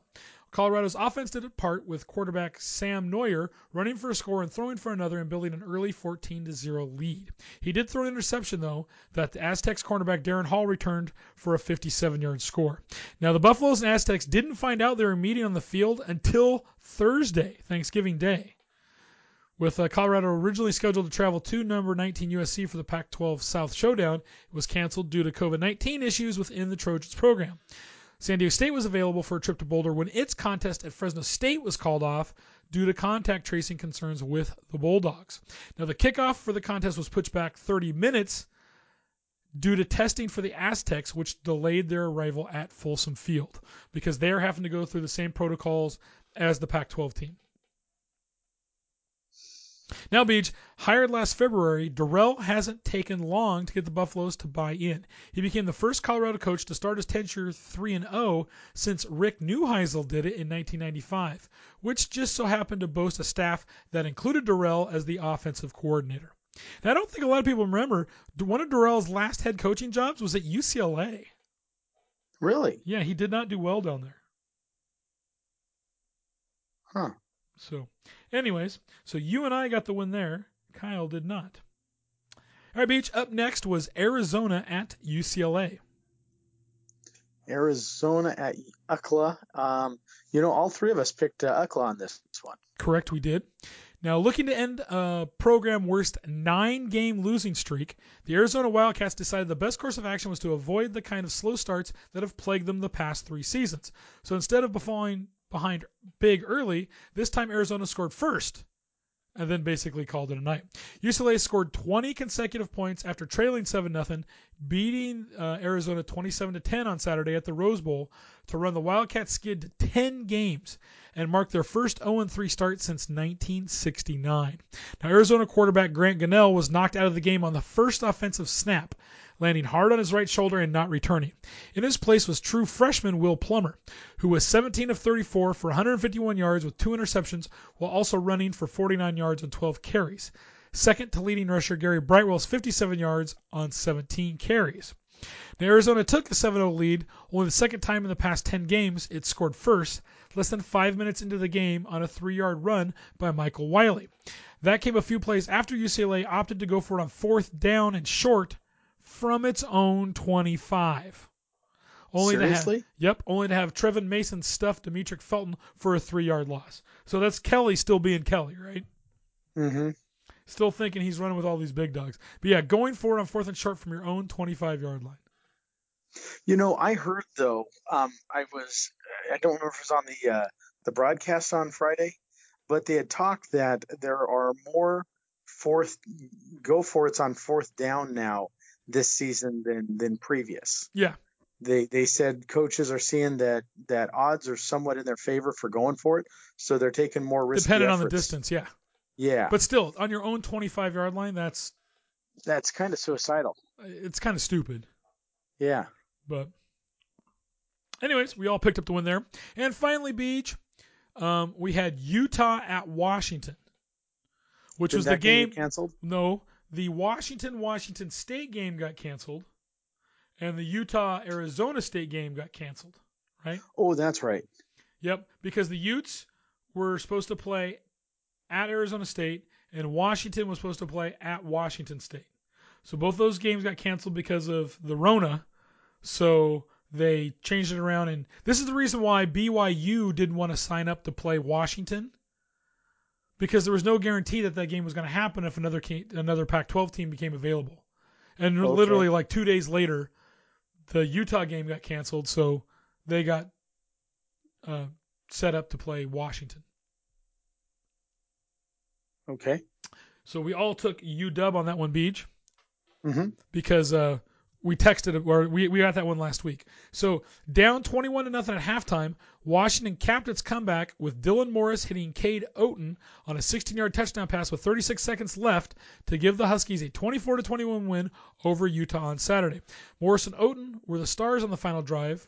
Colorado's offense did its part with quarterback Sam Noyer running for a score and throwing for another and building an early 14 to 0 lead. He did throw an interception though that the Aztecs cornerback Darren Hall returned for a 57-yard score. Now the Buffaloes and Aztecs didn't find out they were meeting on the field until Thursday, Thanksgiving Day. With uh, Colorado originally scheduled to travel to number 19 USC for the Pac 12 South Showdown, it was canceled due to COVID 19 issues within the Trojans program. San Diego State was available for a trip to Boulder when its contest at Fresno State was called off due to contact tracing concerns with the Bulldogs. Now, the kickoff for the contest was pushed back 30 minutes due to testing for the Aztecs, which delayed their arrival at Folsom Field because they are having to go through the same protocols as the Pac 12 team. Now, Beach, hired last February, Dorrell hasn't taken long to get the Buffaloes to buy in. He became the first Colorado coach to start his tenure 3 and 0 since Rick Neuheisel did it in 1995, which just so happened to boast a staff that included Dorrell as the offensive coordinator. Now, I don't think a lot of people remember one of Dorrell's last head coaching jobs was at UCLA. Really? Yeah, he did not do well down there. Huh. So, anyways, so you and I got the win there. Kyle did not. All right, Beach. Up next was Arizona at UCLA. Arizona at UCLA. Um, you know, all three of us picked uh, UCLA on this one. Correct, we did. Now, looking to end a program worst nine game losing streak, the Arizona Wildcats decided the best course of action was to avoid the kind of slow starts that have plagued them the past three seasons. So instead of falling behind big early, this time Arizona scored first and then basically called it a night. UCLA scored 20 consecutive points after trailing 7 0, beating uh, Arizona 27 10 on Saturday at the Rose Bowl to run the Wildcats skid to 10 games and mark their first 0 3 start since 1969. Now, Arizona quarterback Grant Gunnell was knocked out of the game on the first offensive snap, landing hard on his right shoulder and not returning. In his place was true freshman Will Plummer, who was 17 of 34 for 151 yards with two interceptions while also running for 49 yards and 12 carries. Second to leading rusher Gary Brightwell's 57 yards on 17 carries. Now, Arizona took the 7 0 lead, only the second time in the past 10 games it scored first, less than five minutes into the game on a three yard run by Michael Wiley. That came a few plays after UCLA opted to go for it on fourth down and short from its own 25. Only Seriously? To have, yep, only to have Trevin Mason stuff Demetric Felton for a three yard loss. So that's Kelly still being Kelly, right? Mm-hmm. Still thinking he's running with all these big dogs. But yeah, going for it on fourth and short from your own 25 yard line. You know, I heard though. Um, I was. I don't remember if it was on the uh, the broadcast on Friday, but they had talked that there are more fourth go for it's on fourth down now this season than than previous. Yeah. They they said coaches are seeing that that odds are somewhat in their favor for going for it, so they're taking more risky Depending on the distance, yeah. Yeah, But still, on your own 25 yard line, that's that's kind of suicidal. it's kind of stupid. Yeah. But anyways, we all picked up the win there. And finally, Beach, um, we had Utah at Washington, which Did was the game. canceled? No, the Washington Washington State game got canceled, and the Utah Arizona State game got canceled. Right? Oh, that's right. Yep, because the Utes were supposed to play at Arizona State, and Washington was supposed to play at Washington State. So both those games got canceled because of the Rona. So they changed it around, and this is the reason why BYU didn't want to sign up to play Washington because there was no guarantee that that game was going to happen if another another Pac-12 team became available. And Okay. literally like two days later, the Utah game got canceled, so they got uh, set up to play Washington. Okay. So we all took UW on that one, Beach, hmm because uh, we texted or we we got that one last week. So down 21 to nothing at halftime, Washington capped its comeback with Dylan Morris hitting Cade Otton on a 16-yard touchdown pass with 36 seconds left to give the Huskies a 24 to 21 win over Utah on Saturday. Morris and Otton were the stars on the final drive,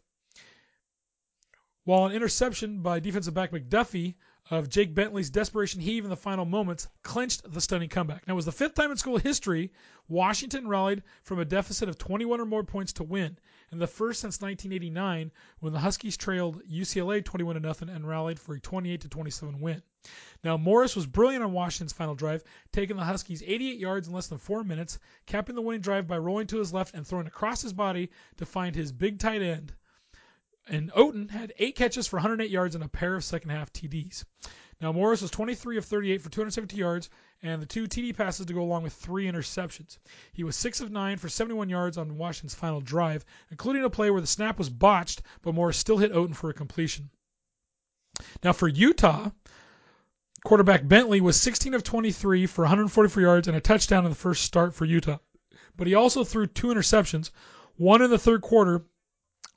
while an interception by defensive back McDuffie of Jake Bentley's desperation heave in the final moments clinched the stunning comeback. Now, it was the fifth time in school history Washington rallied from a deficit of 21 or more points to win, and the first since 1989 when the Huskies trailed UCLA 21 to nothing and rallied for a 28 to 27 win. Now, Morris was brilliant on Washington's final drive, taking the Huskies 88 yards in less than four minutes, capping the winning drive by rolling to his left and throwing across his body to find his big tight end and Otton had eight catches for 108 yards and a pair of second half TDs. Now Morris was 23 of 38 for 270 yards and the two TD passes to go along with three interceptions. He was 6 of 9 for 71 yards on Washington's final drive, including a play where the snap was botched, but Morris still hit Otton for a completion. Now for Utah, quarterback Bentley was 16 of 23 for 144 yards and a touchdown in the first start for Utah. But he also threw two interceptions, one in the third quarter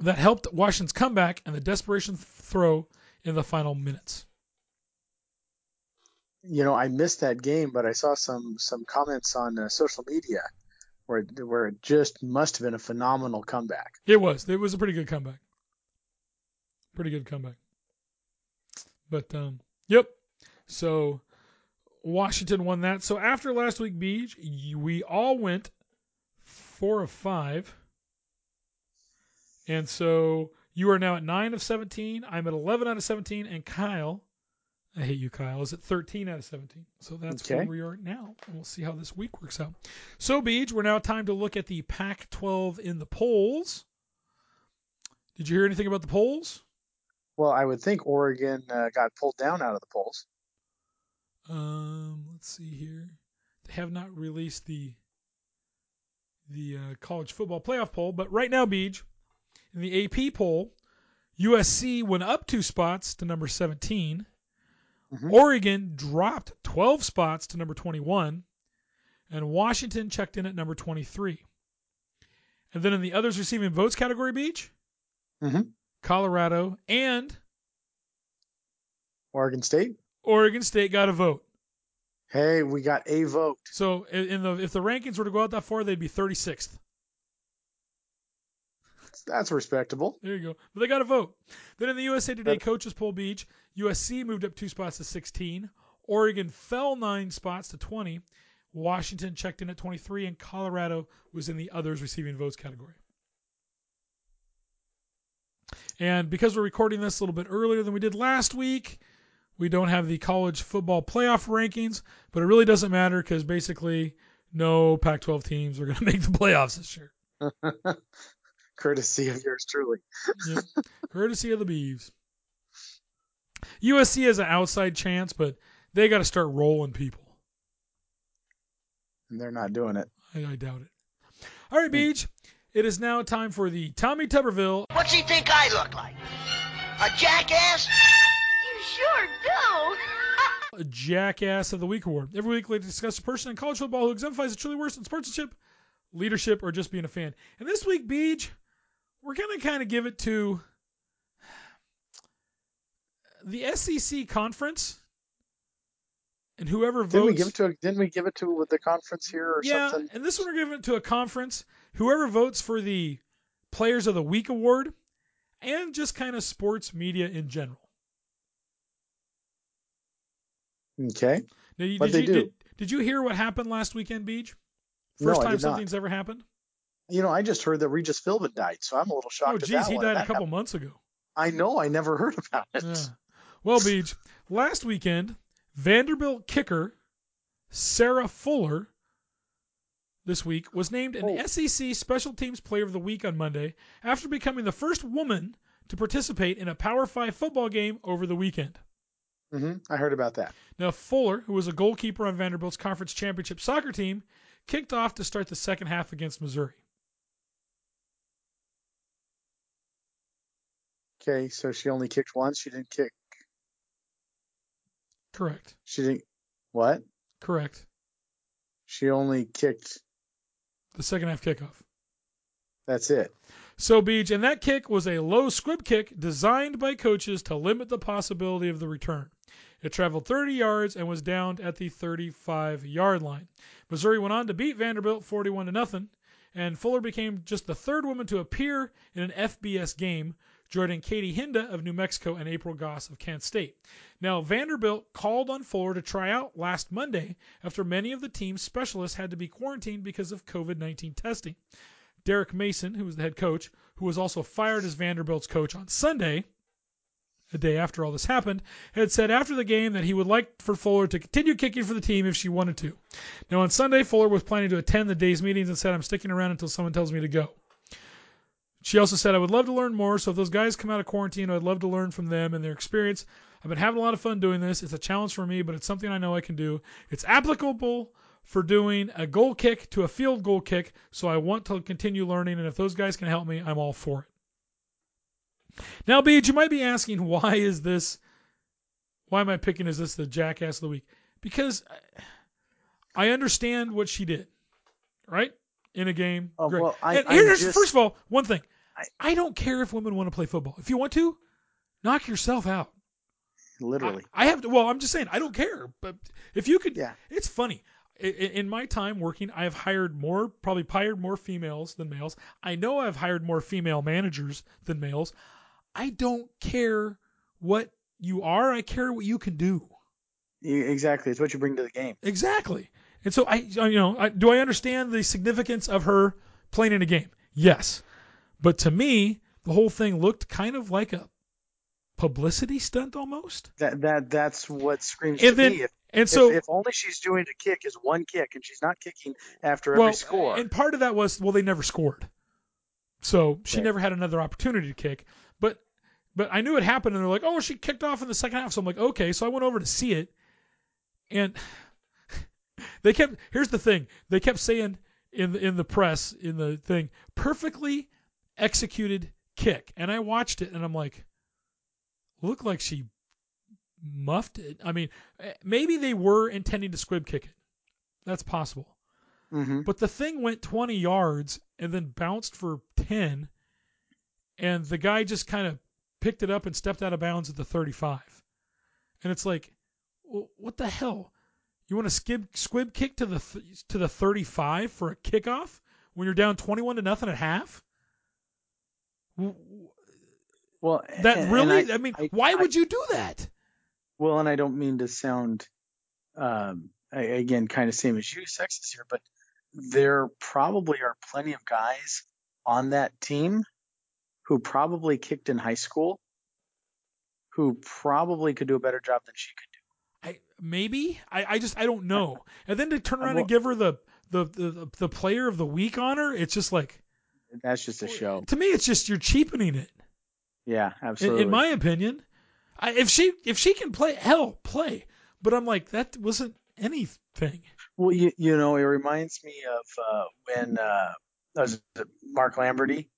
that helped Washington's comeback and the desperation throw in the final minutes. You know, I missed that game, but I saw some some comments on uh, social media where where it just must have been a phenomenal comeback. It was. It was a pretty good comeback. Pretty good comeback. But um, yep. So Washington won that. So after last week, Beach, we all went four of five. And so you are now at nine of seventeen. I'm at eleven out of seventeen, and Kyle, I hate you, Kyle, is at thirteen out of seventeen. So that's Okay. where we are now. And we'll see how this week works out. So, Beej, we're now time to look at the Pac-12 in the polls. Did you hear anything about the polls? Well, I would think Oregon uh, got pulled down out of the polls. Um, let's see here. They have not released the the uh, college football playoff poll, but right now, Beej, in the AP poll, USC went up two spots to number 17. Mhm. Oregon dropped 12 spots to number 21, and Washington checked in at number 23. And then in the others receiving votes category, Beach, Mhm. Colorado and Oregon State. Oregon State got a vote. Hey, we got a vote. So in in the if the rankings were to go out that far, they'd be 36th. That's respectable. There you go. But they got a vote. Then in the USA Today Yep. coaches poll, Beach, USC moved up two spots to 16. Oregon fell nine spots to 20. Washington checked in at 23, and Colorado was in the others receiving votes category. And because we're recording this a little bit earlier than we did last week, we don't have the college football playoff rankings, but it really doesn't matter because basically no Pac 12 teams are going to make the playoffs this year. Courtesy of yours truly. Yep. Courtesy of the Beavs. USC has an outside chance, but they got to start rolling people. And they're not doing it. I, I doubt it. All right, Beach. It is now time for the Tommy Tuberville What's he think I look like? A jackass? You sure do. A jackass of the Week award. Every week, we discuss a person in college football who exemplifies the truly worst in sportsmanship, leadership, or just being a fan. And this week, Beach, we're going to kind of give it to the SEC conference and whoever votes. Didn't we give it to? Didn't we give it to with the conference here or yeah, something? and this one we're giving it to a conference. Whoever votes for the Players of the Week award, and just kind of sports media in general. Okay. Now, did they you, do? Did, did you hear what happened last weekend, Beach? No, First I time did not. something's ever happened. You know, I just heard that Regis Philbin died, so I'm a little shocked. Oh, geez, he died a couple happened- months ago. I know. I never heard about it. Yeah. Well, Beach, last weekend, Vanderbilt kicker Sarah Fuller this week was named an Oh. SEC Special Teams Player of the Week on Monday after becoming the first woman to participate in a Power 5 football game over the weekend. Mm-hmm. I heard about that. Now, Fuller, who was a goalkeeper on Vanderbilt's conference championship soccer team, kicked off to start the second half against Missouri. Okay, so she only kicked once. She didn't kick. Correct. She didn't. What? Correct. She only kicked. The second half kickoff. That's it. So, Beach, and that kick was a low squib kick designed by coaches to limit the possibility of the return. It traveled 30 yards and was downed at the 35 yard line. Missouri went on to beat Vanderbilt 41 to nothing, and Fuller became just the third woman to appear in an FBS game, joining Katie Hnida of New Mexico and April Goss of Kent State. Now, Vanderbilt called on Fuller to try out last Monday after many of the team's specialists had to be quarantined because of COVID 19 testing. Derek Mason, who was the head coach, who was also fired as Vanderbilt's coach on Sunday, a day after all this happened, had said after the game that he would like for Fuller to continue kicking for the team if she wanted to. Now, on Sunday, Fuller was planning to attend the day's meetings and said, I'm sticking around until someone tells me to go. She also said, I would love to learn more, so if those guys come out of quarantine, I'd love to learn from them and their experience. I've been having a lot of fun doing this. It's a challenge for me, but it's something I know I can do. It's applicable for doing a goal kick to a field goal kick, so I want to continue learning, and if those guys can help me, I'm all for it. Now, Beach, you might be asking, why is this, why am I picking Is this the jackass of the week? Because I understand what she did, right? In a game. Oh, Great. well, I- and here's, just- first of all, one thing. I- I don't care if women want to play football. If you want to, knock yourself out. Literally. I, I have to. Well, I'm just saying I don't care. But if you could, Yeah. it's funny. I- I- In my time working, I have hired more, probably hired more females than males. I know I've hired more female managers than males. I don't care what you are. I care what you can do. Exactly. It's what you bring to the game. Exactly. And so I, you know, I, do I understand the significance of her playing in a game? Yes. But to me, the whole thing looked kind of like a publicity stunt almost. That that that's what screams And to then, me. If, and so, if, if only she's doing a kick is one kick and she's not kicking after well, every score. and part of that was, well, they never scored, so she Right. never had another opportunity to kick. But, but I knew it happened, and they're like, oh, she kicked off in the second half. So I'm like, okay. So I went over to see it, and they kept. Here's the thing: they kept saying in the in the press in the thing, perfectly executed kick, and I watched it, and I'm like, looked like she muffed it. I mean, eh, maybe they were intending to squib kick it. That's possible. hmm But the thing went 20 yards and then bounced for 10, and the guy just kind of picked it up and stepped out of bounds at the 35. And it's like, well, what the hell? You want to skib squib kick to the th- to the 35 for a kickoff when you're down 21 to nothing at half? Well, That and- and really? I, I, mean, I- why I- would you do that? Well, and I don't mean to sound, um, I- again, kind of same as you, sexist here, but there probably are plenty of guys on that team who probably kicked in high school who probably could do a better job than she could do. I maybe I, I just I don't know. And then to turn around Well- and give her the the, the the player of the week honor, it's just like That's just a show. to me, it's just you're cheapening it. Yeah, absolutely. in my opinion, I, if she if she can play, hell, play. But I'm like that wasn't anything. Well, you, you know, it reminds me of uh, when uh, was it Mark Lamberty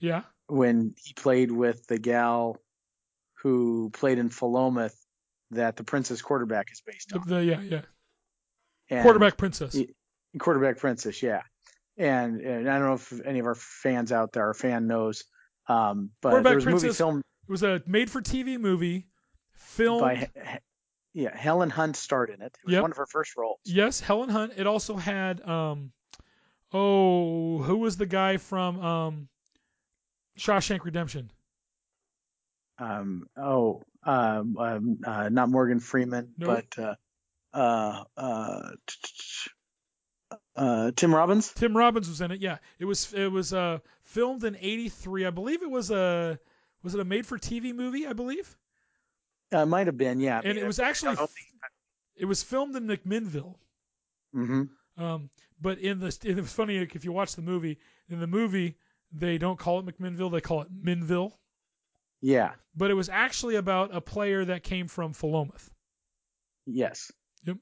Yeah, when he played with the gal who played in Philomath that the Princess quarterback is based on. the yeah yeah And- quarterback princess. y- quarterback princess, yeah. And, and I don't know if any of our fans out there, our fan knows, um, but there was a movie princess filmed It was a made-for-TV movie, filmed. by yeah Helen Hunt starred in it. It was Yep. one of her first roles. Yes, Helen Hunt. It also had um, oh, who was the guy from um, Shawshank Redemption? Um, oh, um, um, uh, not Morgan Freeman, Nope. but uh, uh, uh, uh, Tim Robbins. Tim Robbins was in it. Yeah, it was it was uh filmed in '83. I believe it was a was it a made-for-TV movie? I believe, Uh, might have been, yeah. and it was actually it was filmed in McMinnville. hmm Um, but in the it was funny if you watch the movie. In the movie, they don't call it McMinnville; they call it Minville. Yeah. But it was actually about a player that came from Philomath. Yes. Yep.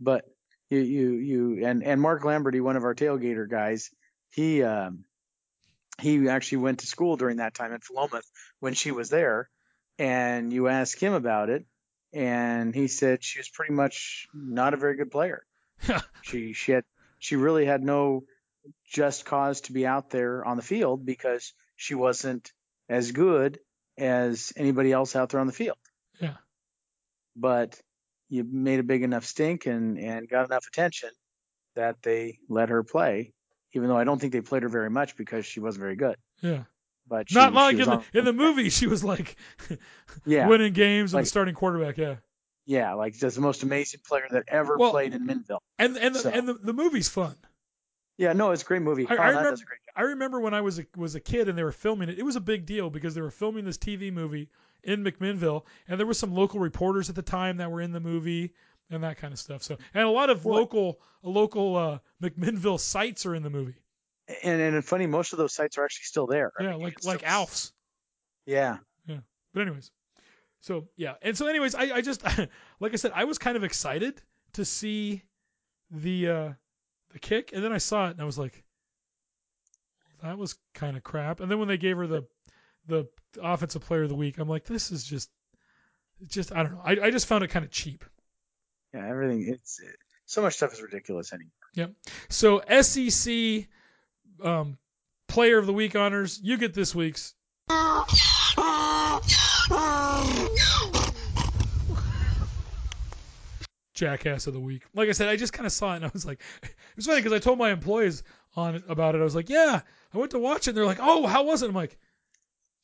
But you you you and and Mark Lamberty, one of our tailgater guys, he um he actually went to school during that time in Philomath when she was there, and you ask him about it, and he said she was pretty much not a very good player. she she had she really had no just cause to be out there on the field because she wasn't as good as anybody else out there on the field. Yeah. But you made a big enough stink and and got enough attention that they let her play, even though I don't think they played her very much because she wasn't very good. Yeah. But she, Not like in the in the movie, she was like Yeah. winning games and Like- the starting quarterback. Yeah. yeah, like just the most amazing player that ever Well- played in Minville. And and the, So- and the, the movie's fun. Yeah, no, it's a great movie. I, I remember does a great job. I remember when I was a, was a kid and they were filming it. It was a big deal because they were filming this TV movie in McMinnville, and there were some local reporters at the time that were in the movie and that kind of stuff. So and a lot of Well- local local uh, McMinnville sites are in the movie. And and funny, most of those sites are actually still there. I Yeah, mean, like like still- Alf's. Yeah. But anyways, so yeah, and so anyways, I, I just like I said, I was kind of excited to see the uh, the kick, and then I saw it and I was like, that was kind of crap. And then when they gave her the the offensive player of the week, I'm like, this is just just I don't know. I, I just found it kind of cheap. Yeah, everything. It's it, so much stuff is ridiculous anymore. Yep. So SEC um, player of the week honors, you get this week's. Jackass of the week. Like I said, I just kind of saw it and I was like, it was funny because I told my employees on about it. I was like, yeah, I went to watch it. And they're like, oh, how was it? I'm like,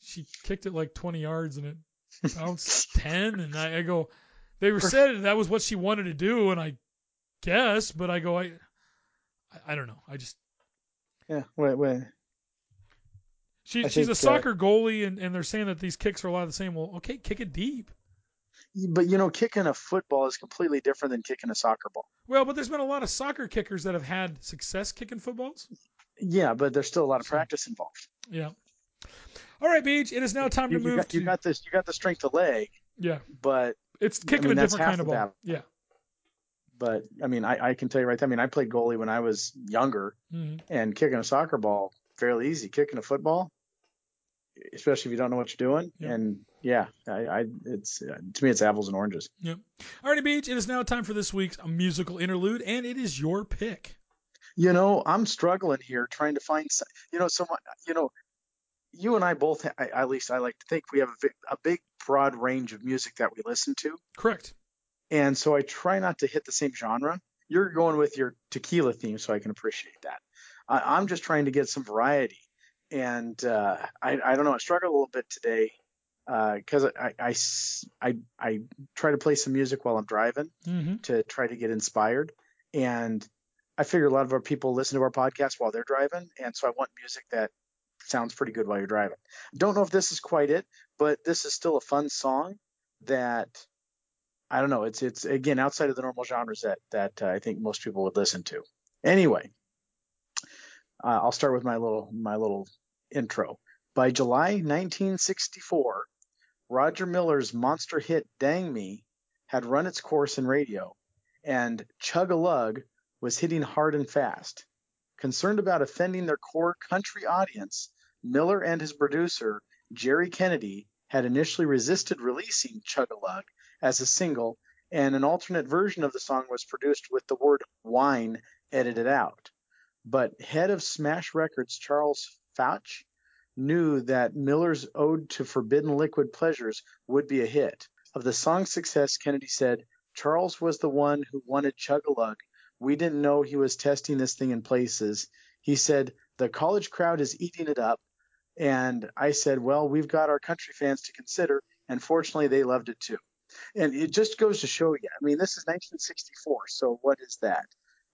she kicked it like 20 yards and it bounced 10. And I, I go, they were said that was what she wanted to do, and I guess, but I go, I, I, I don't know. I just Yeah. Wait, wait. she, I she's a uh, soccer goalie, and, and they're saying that these kicks are a lot of the same. Well, okay, kick it deep. But you know, kicking a football is completely different than kicking a soccer ball. Well, but there's been a lot of soccer kickers that have had success kicking footballs. Yeah, but there's still a lot of practice involved. Yeah. All right, Beach. It is now time You, to you move got, to you got this. You got the strength of leg, yeah. but It's kicking mean, a different kind of ball. battle. Yeah. but I mean, I, I can tell you right. there, I mean, I played goalie when I was younger, hmm and kicking a soccer ball fairly easy. Kicking a football, especially if you don't know what you're doing, Yeah. and yeah, I, I it's to me it's apples and oranges. Yep. Alrighty, Beach. It is now time for this week's musical interlude, and it is your pick. You know, I'm struggling here trying to find, you know, someone, you know, you and I both, I, at least I like to think we have a, vi- a big, broad range of music that we listen to. Correct. And so I try not to hit the same genre. You're going with your tequila theme, so I can appreciate that. I, I'm just trying to get some variety. And uh, I, I don't know, I struggle a little bit today because I—I—I try to play some music while I'm driving Mm-hmm. to try to get inspired. And I figure a lot of our people listen to our podcast while they're driving. And so I want music that sounds pretty good while you're driving. Don't know if this is quite it, but this is still a fun song that I don't know. It's it's again outside of the normal genres that that uh, I think most people would listen to. Anyway, uh, I'll start with my little my little intro. By July 1964, Roger Miller's monster hit "Dang Me" had run its course in radio, and "Chug a Lug" was hitting hard and fast. Concerned about offending their core country audience, Miller and his producer Jerry Kennedy had initially resisted releasing "Chug a Lug" as a single, and an alternate version of the song was produced with the word wine edited out. But head of Smash Records Charles Fach knew that Miller's ode to forbidden liquid pleasures would be a hit. Of the song's success, Kennedy said, Charles was the one who wanted Chug-a-Lug. We didn't know he was testing this thing in places. He said, the college crowd is eating it up. And I said, well, we've got our country fans to consider. And fortunately, they loved it too. And it just goes to show you. I mean, this is 1964. So what is that?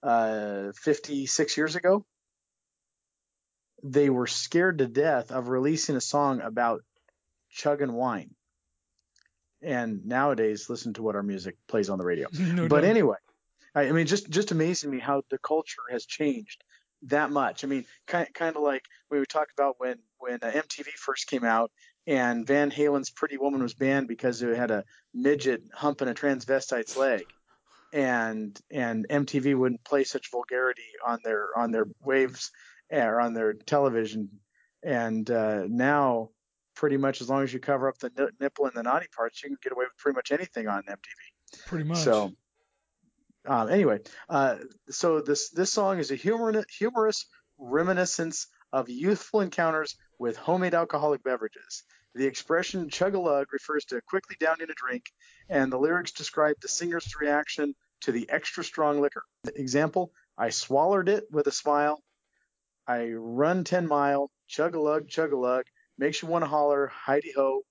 Uh, 56 years ago? They were scared to death of releasing a song about chugging wine. And nowadays, listen to what our music plays on the radio. no but doubt. anyway, I, I mean, just just amazing me how the culture has changed that much. I mean, kind kind of like we would talk about when when uh, MTV first came out, and Van Halen's Pretty Woman was banned because it had a midget humping a transvestite's leg, and and MTV wouldn't play such vulgarity on their on their waves or on their television, and uh, now pretty much as long as you cover up the nipple and the naughty parts, you can get away with pretty much anything on MTV. Pretty much. So, um, anyway, uh, so this this song is a humor, humorous reminiscence of youthful encounters with homemade alcoholic beverages. The expression chug a lug refers to quickly downing a drink, and the lyrics describe the singer's reaction to the extra strong liquor. Example: I swallowed it with a smile. I run 10 mile, chug a lug, chug a lug, makes you want to holler, Heidi ho,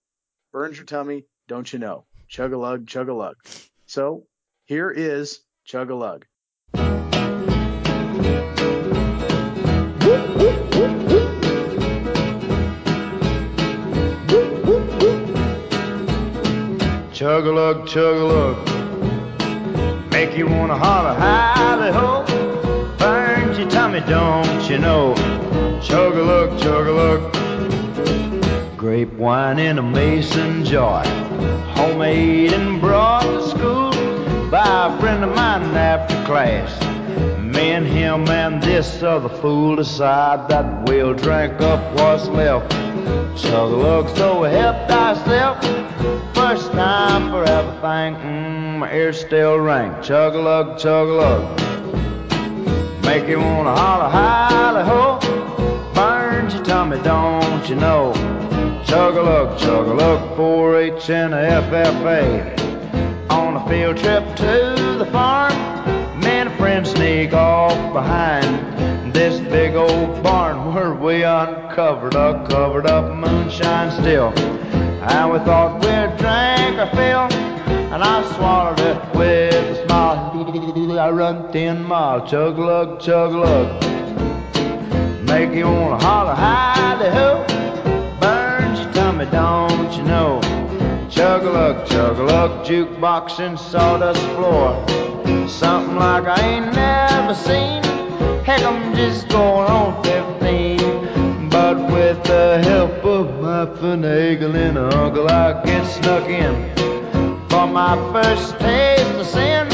burns your tummy, don't you know? Chug a lug, chug a lug. So here is chug a lug. Chug a lug, chug a lug. Make you wanna holler, howdy ho. Burns your tummy, don't you know? Chug a lug, chug a lug. Grape wine in a mason jar. Homemade and brought to school by a friend of mine after class. Me and him and this other fool decide that we'll drink up what's left. Chug a lug, so helped ourselves. First time for everything, mm, my ears still ring. Chug a lug, chug a lug. Make you wanna holler, holler, ho. Burns your tummy, don't you know? Chug a lug, chug a lug, 4 H and FFA. Field trip to the farm, me and a friend sneak off behind this big old barn where we uncovered a covered up moonshine still. And we thought we'd drink our fill, and I swallowed it with a smile. I run 10 miles, chug lug, chug lug. Make you wanna holler, howdy ho. Burns your tummy, don't you know? Chug a lug, chug a lug, jukebox and sawdust floor. Something like I ain't never seen. Heck, I'm just going on 15. But with the help of my finagling uncle, I get snuck in. For my first taste of sin,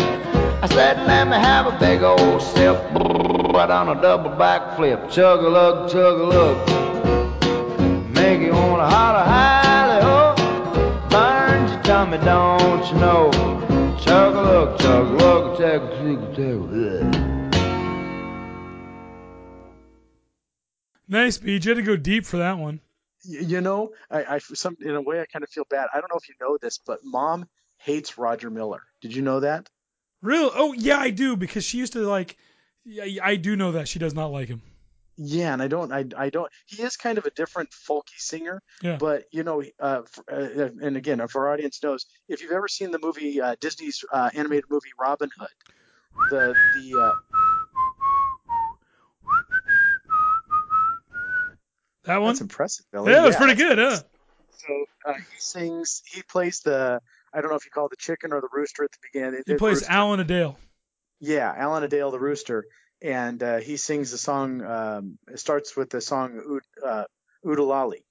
I said, let me have a big old sip. Right on a double backflip. Chug a lug, chug a lug. Make you wanna holler, howdy ho. Burns your tummy, don't you know? Chug a lug, chug a lug, chug a chug a chug. Nice, Beach. You had to go deep for that one. Y- You know, I, I some in a way I kind of feel bad. I don't know if you know this, but mom hates Roger Miller. Did you know that? Really? Oh, yeah, I do because she used to like. Yeah, I do know that she does not like him. Yeah, and I don't, I, I don't. He is kind of a different folky singer, Yeah. but you know, uh, f- uh, and again, if our audience knows, if you've ever seen the movie uh, Disney's uh, animated movie Robin Hood, the the uh, That one? that's impressive, Billy. yeah, it was pretty good, huh? So uh, he sings, he plays the, I don't know if you call it the chicken or the rooster at the beginning. He The plays rooster. Alan-a-Dale. Yeah, Alan-a-Dale the rooster, and uh, he sings the song. Um, it starts with the song uh, Oo-De-Lally.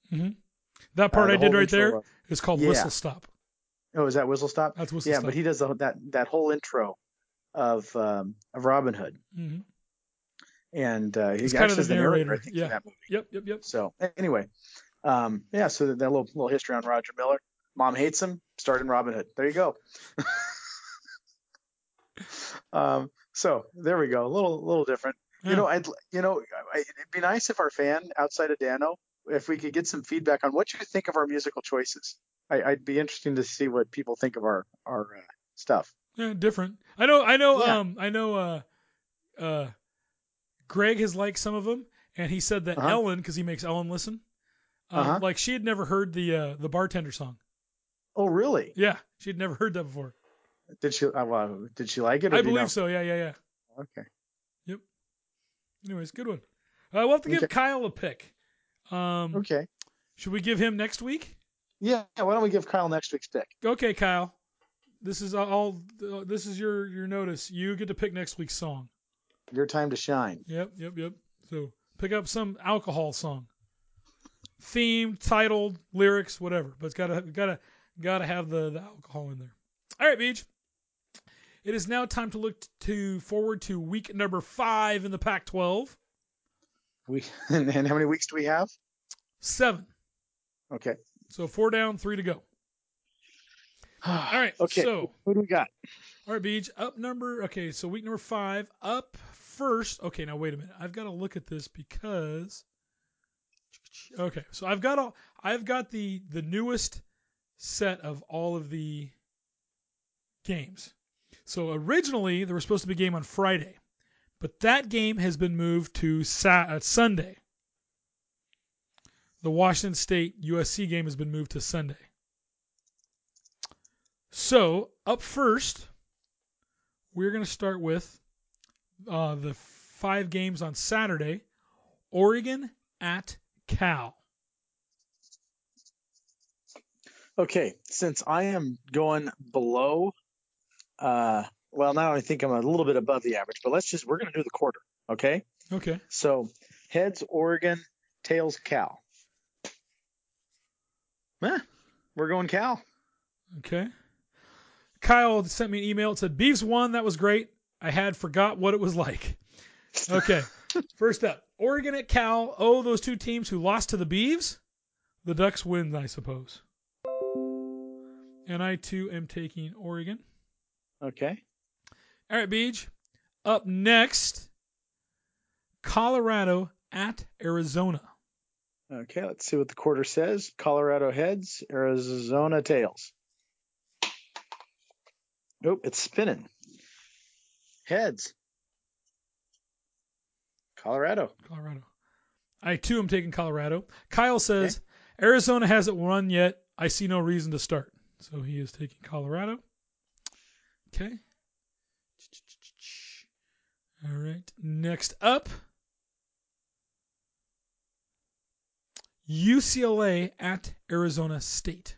That part Uh, I did right there of- is called Yeah. Whistle Stop. Oh, is that Whistle Stop? That's Whistle yeah, Stop. but he does the, that that whole intro of um, of Robin Hood, hmm and uh, he He's actually kind of the narrator, narrator. I think, Yeah. in that movie. Yep, yep, yep. So anyway, um, yeah, so that, that little little history on Roger Miller. Mom hates him. Starred in Robin Hood. There you go. um, so there we go. A little little different. Yeah. You know, I'd you know, I, it'd be nice if our fan outside of Dano, if we could get some feedback on what you think of our musical choices. I, I'd be interesting to see what people think of our our uh, stuff. Yeah, different. I know. I know. Yeah. Um. I know. Uh. Uh. Greg has liked some of them, and he said that Uh-huh. Ellen, because he makes Ellen listen, um, Uh-huh. like she had never heard the uh, the bartender song. Oh, really? Yeah, she had never heard that before. Did she? Uh, well, did she like it? I do you believe know? so. Yeah, yeah, yeah. Okay. Yep. Anyways, good one. Uh, we'll have to give Okay. Kyle a pick. Um, Okay. Should we give him next week? Yeah. Why don't we give Kyle next week's pick? Okay, Kyle. This is all. Uh, this is your your notice. You get to pick next week's song. Your time to shine. Yep, yep, yep. So pick up some alcohol song theme, title, lyrics, whatever. But it's gotta gotta gotta have the, the alcohol in there. All right, Beach. It is now time to look to forward to week number five in the Pac-12. We and, how many weeks do we have? Seven. Okay. So four down, three to go. All right. Okay. So Who do we got? All right, Beach. Up number. Okay, so week number five. Up first. Okay, now wait a minute. I've got to look at this because. Okay, so I've got all. I've got the the newest set of all of the games. So originally there was supposed to be a game on Friday, but that game has been moved to Sa- uh, Sunday. The Washington State USC game has been moved to Sunday. So up first, we're going to start with uh, the five games on Saturday. Oregon at Cal. Okay, since I am going below, uh, well, now I think I'm a little bit above the average, but let's just, we're going to do the quarter, okay? Okay. So heads, Oregon, tails, Cal. Eh, we're going Cal. Okay. Kyle sent me an email. It said, Beavs won. That was great. I had forgot what it was like. Okay. First up, Oregon at Cal. Oh, those two teams who lost to the Beavs. The Ducks win, I suppose. And I too am taking Oregon. Okay. All right, Beej. Up next, Colorado at Arizona. Okay, let's see what the quarter says. Colorado heads, Arizona tails. Nope, it's spinning. Heads. Colorado. Colorado. I too am taking Colorado. Kyle says Arizona hasn't won yet. I see no reason to start. So he is taking Colorado. Okay. All right. Next up, UCLA at Arizona State.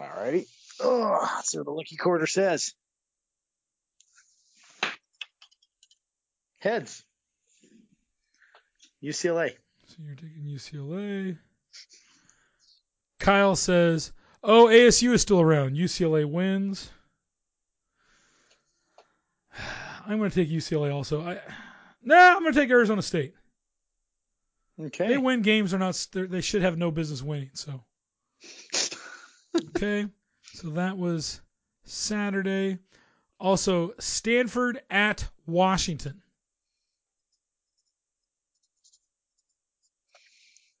All righty. Oh, let's see what the lucky quarter says. Heads. UCLA. So you're taking UCLA. Kyle says, "Oh, ASU is still around. UCLA wins." I'm going to take UCLA also. I, nah, I'm going to take Arizona State. Okay. They win games or not. they're- They should have no business winning. So, okay. So that was Saturday. Also, Stanford at Washington.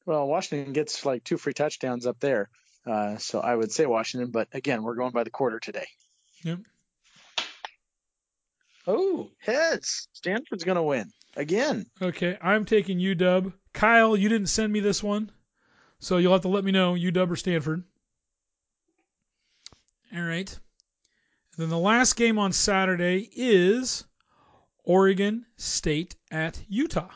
Well, Washington gets like two free touchdowns up there. Uh, so I would say Washington, but again, we're going by the quarter today. Yep. Oh, heads. Stanford's going to win again. Okay, I'm taking UW. Kyle, you didn't send me this one, so you'll have to let me know UW or Stanford. All right. And then the last game on Saturday is Oregon State at Utah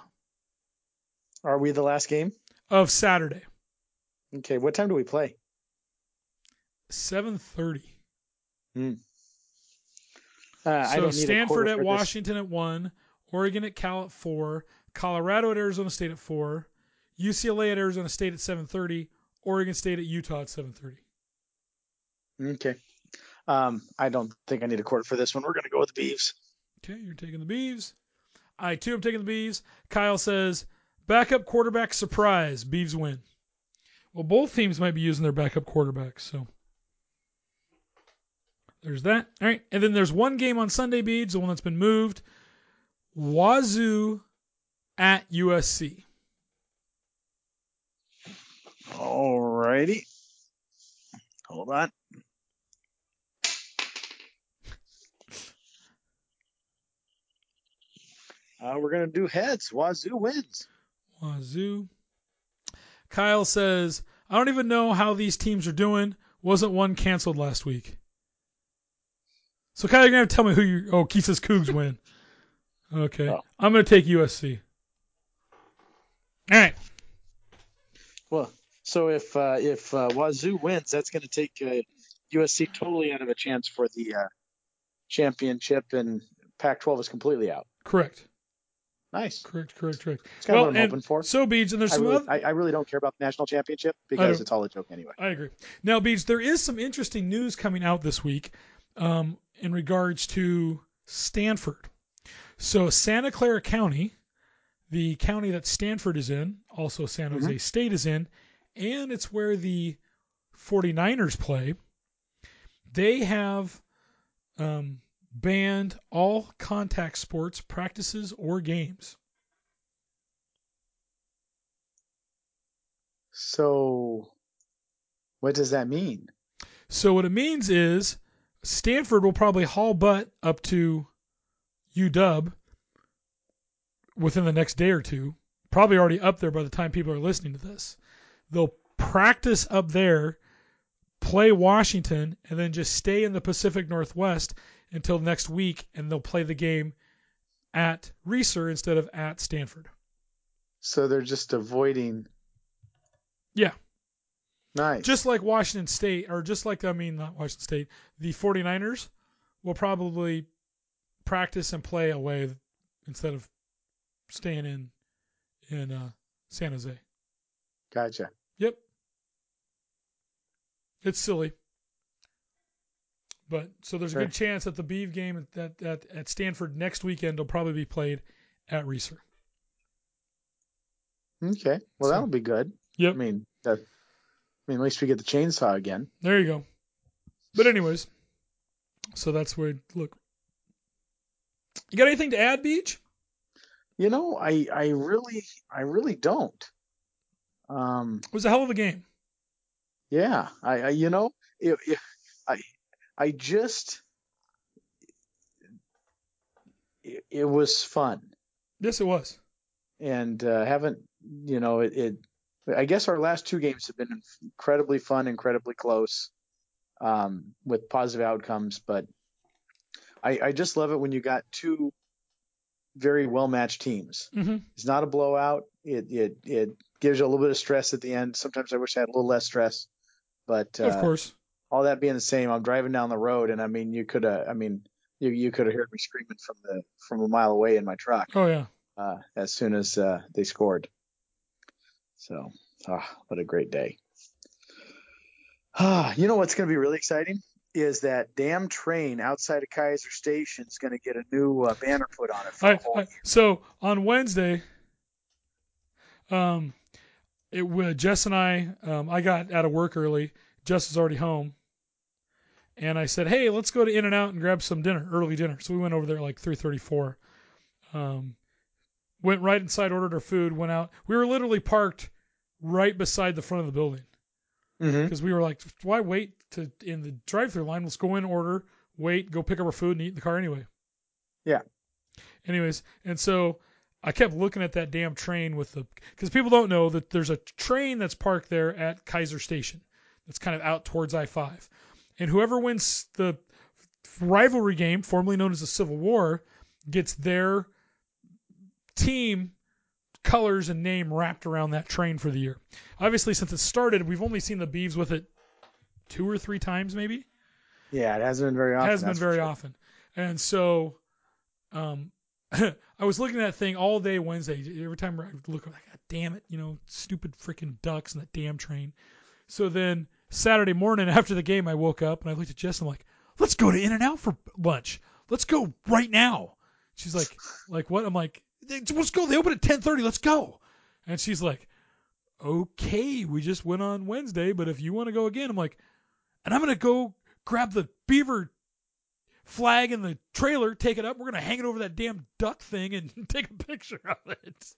Are we the last game? of Saturday, Okay. What time do we play? 7:30. Uh, I So don't Stanford quarter at for this. Washington at one, Oregon at Cal at four, Colorado at Arizona State at four, UCLA at Arizona State at 7:30, Oregon State at Utah at 7:30. Okay. Um, I don't think I need a quarter for this one. We're going to go with the Beavs. Okay, you're taking the Beavs. I too am taking the Beavs. Kyle says backup quarterback surprise. Beavs win. Well, both teams might be using their backup quarterbacks, so there's that. All right, and then there's one game on Sunday, Beads, the one that's been moved. Wazoo at USC. All righty. Hold on. Uh, we're going to do heads. Wazoo wins. Wazoo. Kyle says, I don't even know how these teams are doing. Wasn't one canceled last week? So Kyle, you're gonna tell me who you. Oh, Keith says Cougs win. Okay, Oh. I'm gonna take USC. All right. Well, so if uh, if uh, Wazoo wins, that's going to take uh, USC totally out of a chance for the uh, championship, and Pac-12 is completely out. Correct. Nice. Correct, correct, correct. It's kind well, of what I'm hoping for. So, Beach, and there's I some really, other. I, I really don't care about the national championship because it's all a joke anyway. I agree. Now, Beach, there is some interesting news coming out this week um, in regards to Stanford. So, Santa Clara County, the county that Stanford is in, also San Jose State is in, and it's where the 49ers play. They have um, banned all contact sports practices or games. So, what does that mean? So what it means is Stanford will probably haul butt up to UW within the next day or two. Probably already up there by the time people are listening to this. They'll practice up there, play Washington, and then just stay in the Pacific Northwest until next week, and they'll play the game at Reser instead of at Stanford. So they're just avoiding. Yeah. Nice. Just like Washington State, or just like, I mean, not Washington State, the 49ers will probably practice and play away instead of staying in in uh, San Jose. Gotcha. Yep. It's silly. But so there's a good chance that the Beeve game at, at, at Stanford next weekend will probably be played at Reser. Okay. Well, So- that'll be good. Yep. I mean, that, mean, at least we get the chainsaw again. There you go. But anyways, so that's where look. You got anything to add, Beach? You know, I, I really, I really don't. Um, It was a hell of a game. yeah, I, I you know, it, it, I, I just, it, it was fun. Yes, it was. and uh, haven't you know it, it i guess our last two games have been incredibly fun incredibly close um, with positive outcomes but I, I just love it when you got two very well matched teams Mm-hmm. it's not a blowout it, it it gives you a little bit of stress at the end sometimes i wish i had a little less stress but uh, of course. all that being the same i'm driving down the road and i mean you could have i mean you, you could have heard me screaming from the from a mile away in my truck Oh yeah. uh, as soon as uh, they scored. So, ah, what a great day. Ah, you know what's going to be really exciting is that damn train outside of Keizer Station is going to get a new uh, banner put on it. For I, I, so on Wednesday, um, it wa- Jess and I, um, I got out of work early. Jess was already home, and I said, "Hey, let's go to In and Out and grab some dinner, early dinner." So we went over there like 3:34. Um, went right inside, ordered our food, went out. We were literally parked right beside the front of the building Mhm. because we were like, "Why wait to in the drive-through line? Let's go in, order, wait, go pick up our food, and eat in the car anyway." Yeah. Anyways, and so I kept looking at that damn train with the because people don't know that there's a train that's parked there at Keizer Station that's kind of out towards I-5, and whoever wins the rivalry game, formerly known as the Civil War, gets their team colors and name wrapped around that train for the year. Obviously, since it started, we've only seen the Beavs with it two or three times, maybe Yeah, it hasn't been very often. hasn't been very sure. often. And so, um, I was looking at that thing all day Wednesday. Every time I look, I'm like, God damn it, you know, stupid freaking ducks and that damn train. So then Saturday morning after the game, I woke up and I looked at Jess and I'm like, let's go to In and Out for lunch. Let's go right now. She's like, like what? I'm like, let's go. They open at 10:30. Let's go. And she's like, okay, we just went on Wednesday, but if you want to go again, I'm like, and I'm gonna go grab the beaver flag in the trailer, take it up. We're gonna hang it over that damn duck thing and take a picture of it.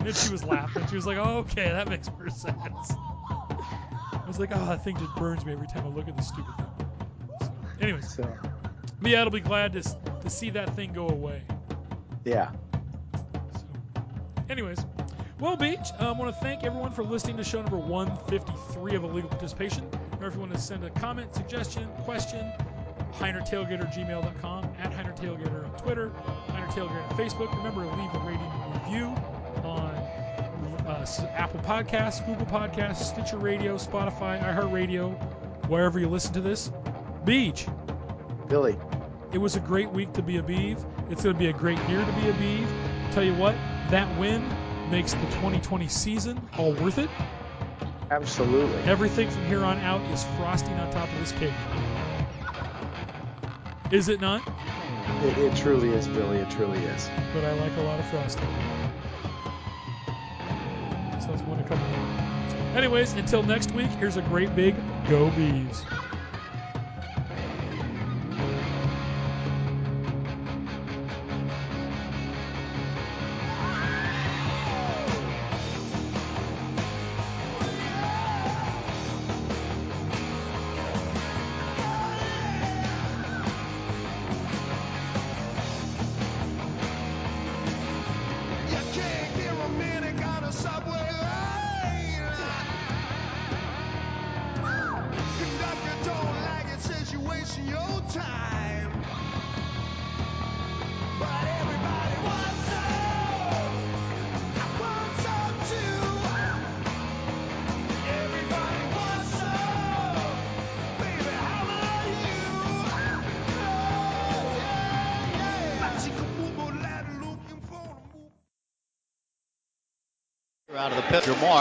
And she was laughing. She was like, oh, "Okay, that makes more sense." I was like, "Oh, that thing just burns me every time I look at this stupid thing." So, anyways, So, but yeah, I'll be glad to to see that thing go away. yeah. Anyways, well, Beach, I want to thank everyone for listening to show number 153 of Illegal Participation. Remember, if you want to send a comment, suggestion, question, HeinerTailgater@gmail.com, at HeinerTailgater on Twitter, HeinerTailgater on Facebook. Remember to leave a rating and review on uh, Apple Podcasts, Google Podcasts, Stitcher Radio, Spotify, iHeartRadio, wherever you listen to this. Beach, Billy, it was a great week to be a Beeve. It's going to be a great year to be a Beeve. Tell you what, that win makes the 2020 season all worth it. Absolutely. Everything from here on out is frosting on top of this cake. Is it not? It, it truly is, Billy. It truly is. But I like a lot of frosting. So that's one to come. Anyways, until next week, here's a great big Go Bees.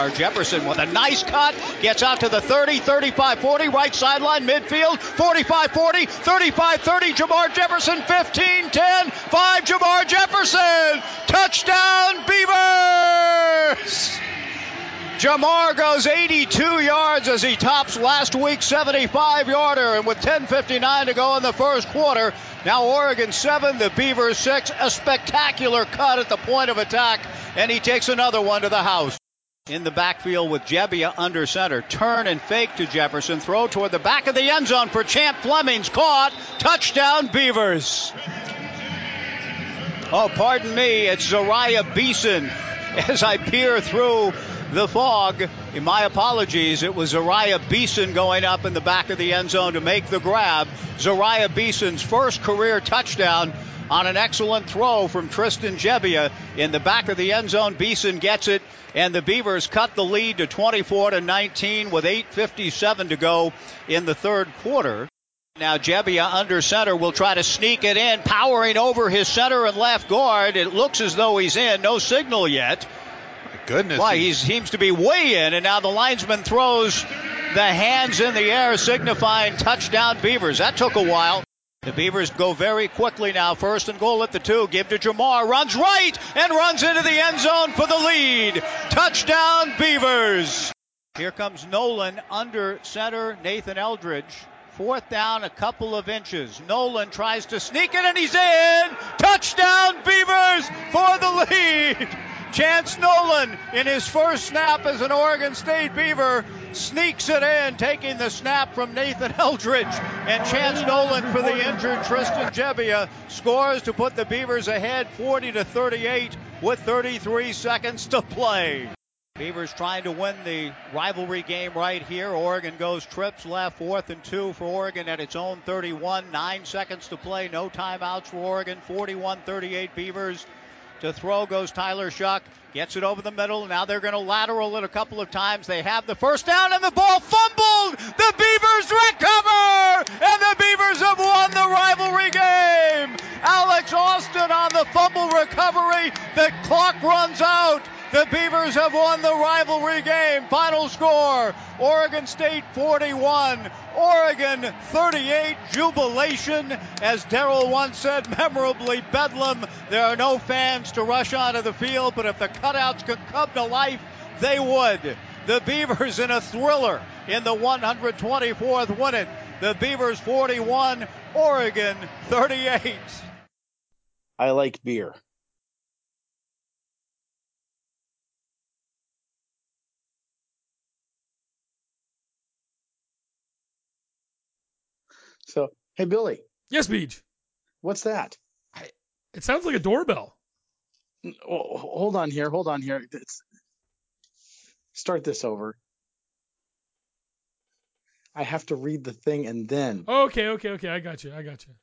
Pit, Jefferson with a nice cut, gets out to the 30, 35, 40, right sideline, midfield, 45, 40, 35, 30, Jermar Jefferson, 15, 10, 5, Jermar Jefferson, touchdown Beavers! Jermar goes 82 yards as he tops last week's 75 yarder, and with 10.59 to go in the first quarter, now Oregon 7, the Beavers 6. A spectacular cut at the point of attack, and he takes another one to the house. In the backfield with Gebbia under center. Turn and fake to Jefferson. Throw toward the back of the end zone for Champ Fleming's caught. Touchdown Beavers. Oh, pardon me. It's Zeriah Beason as I peer through the fog. My apologies. It was Zeriah Beason going up in the back of the end zone to make the grab. Zeriah Beason's first career touchdown on an excellent throw from Tristan Gebbia in the back of the end zone. Beason gets it, and the Beavers cut the lead to 24 to 19 with 8:57 to go in the third quarter. Now Gebbia under center will try to sneak it in, powering over his center and left guard. It looks as though he's in. No signal yet. Goodness. Why, he seems to be way in, and now the linesman throws the hands in the air, signifying touchdown Beavers. That took a while. The Beavers go very quickly now. First and goal at the two. Give to Jermar. Runs right and runs into the end zone for the lead. Touchdown Beavers. Here comes Nolan under center. Nathan Eldridge. Fourth down, a couple of inches. Nolan tries to sneak it and he's in. Touchdown Beavers for the lead. Chance Nolan in his first snap as an Oregon State Beaver sneaks it in, taking the snap from Nathan Eldridge. And Chance Nolan for the injured Tristan Gebbia scores to put the Beavers ahead 40 to 38 with 33 seconds to play. Beavers trying to win the rivalry game right here. Oregon goes trips left, fourth and two for Oregon at its own 31. Nine seconds to play, no timeouts for Oregon. 41 38 Beavers. To throw goes Tyler Shough. Gets it over the middle. Now they're going to lateral it a couple of times. They have the first down and the ball fumbled. The Beavers recover. And the Beavers have won the rivalry game. Alex Austin on the fumble recovery. The clock runs out. The Beavers have won the rivalry game. Final score Oregon State 41, Oregon 38. Jubilation. As Daryl once said, memorably, Bedlam. There are no fans to rush onto the field, but if the cutouts could come to life, they would. The Beavers in a thriller in the 124th win it. The Beavers 41, Oregon 38. I like beer. Hey Billy, Yes, Beach. what's that? It sounds like a doorbell. Oh, hold on here. Hold on here. It's- start this over. I have to read the thing and then. Okay, okay, okay. I got you. I got you.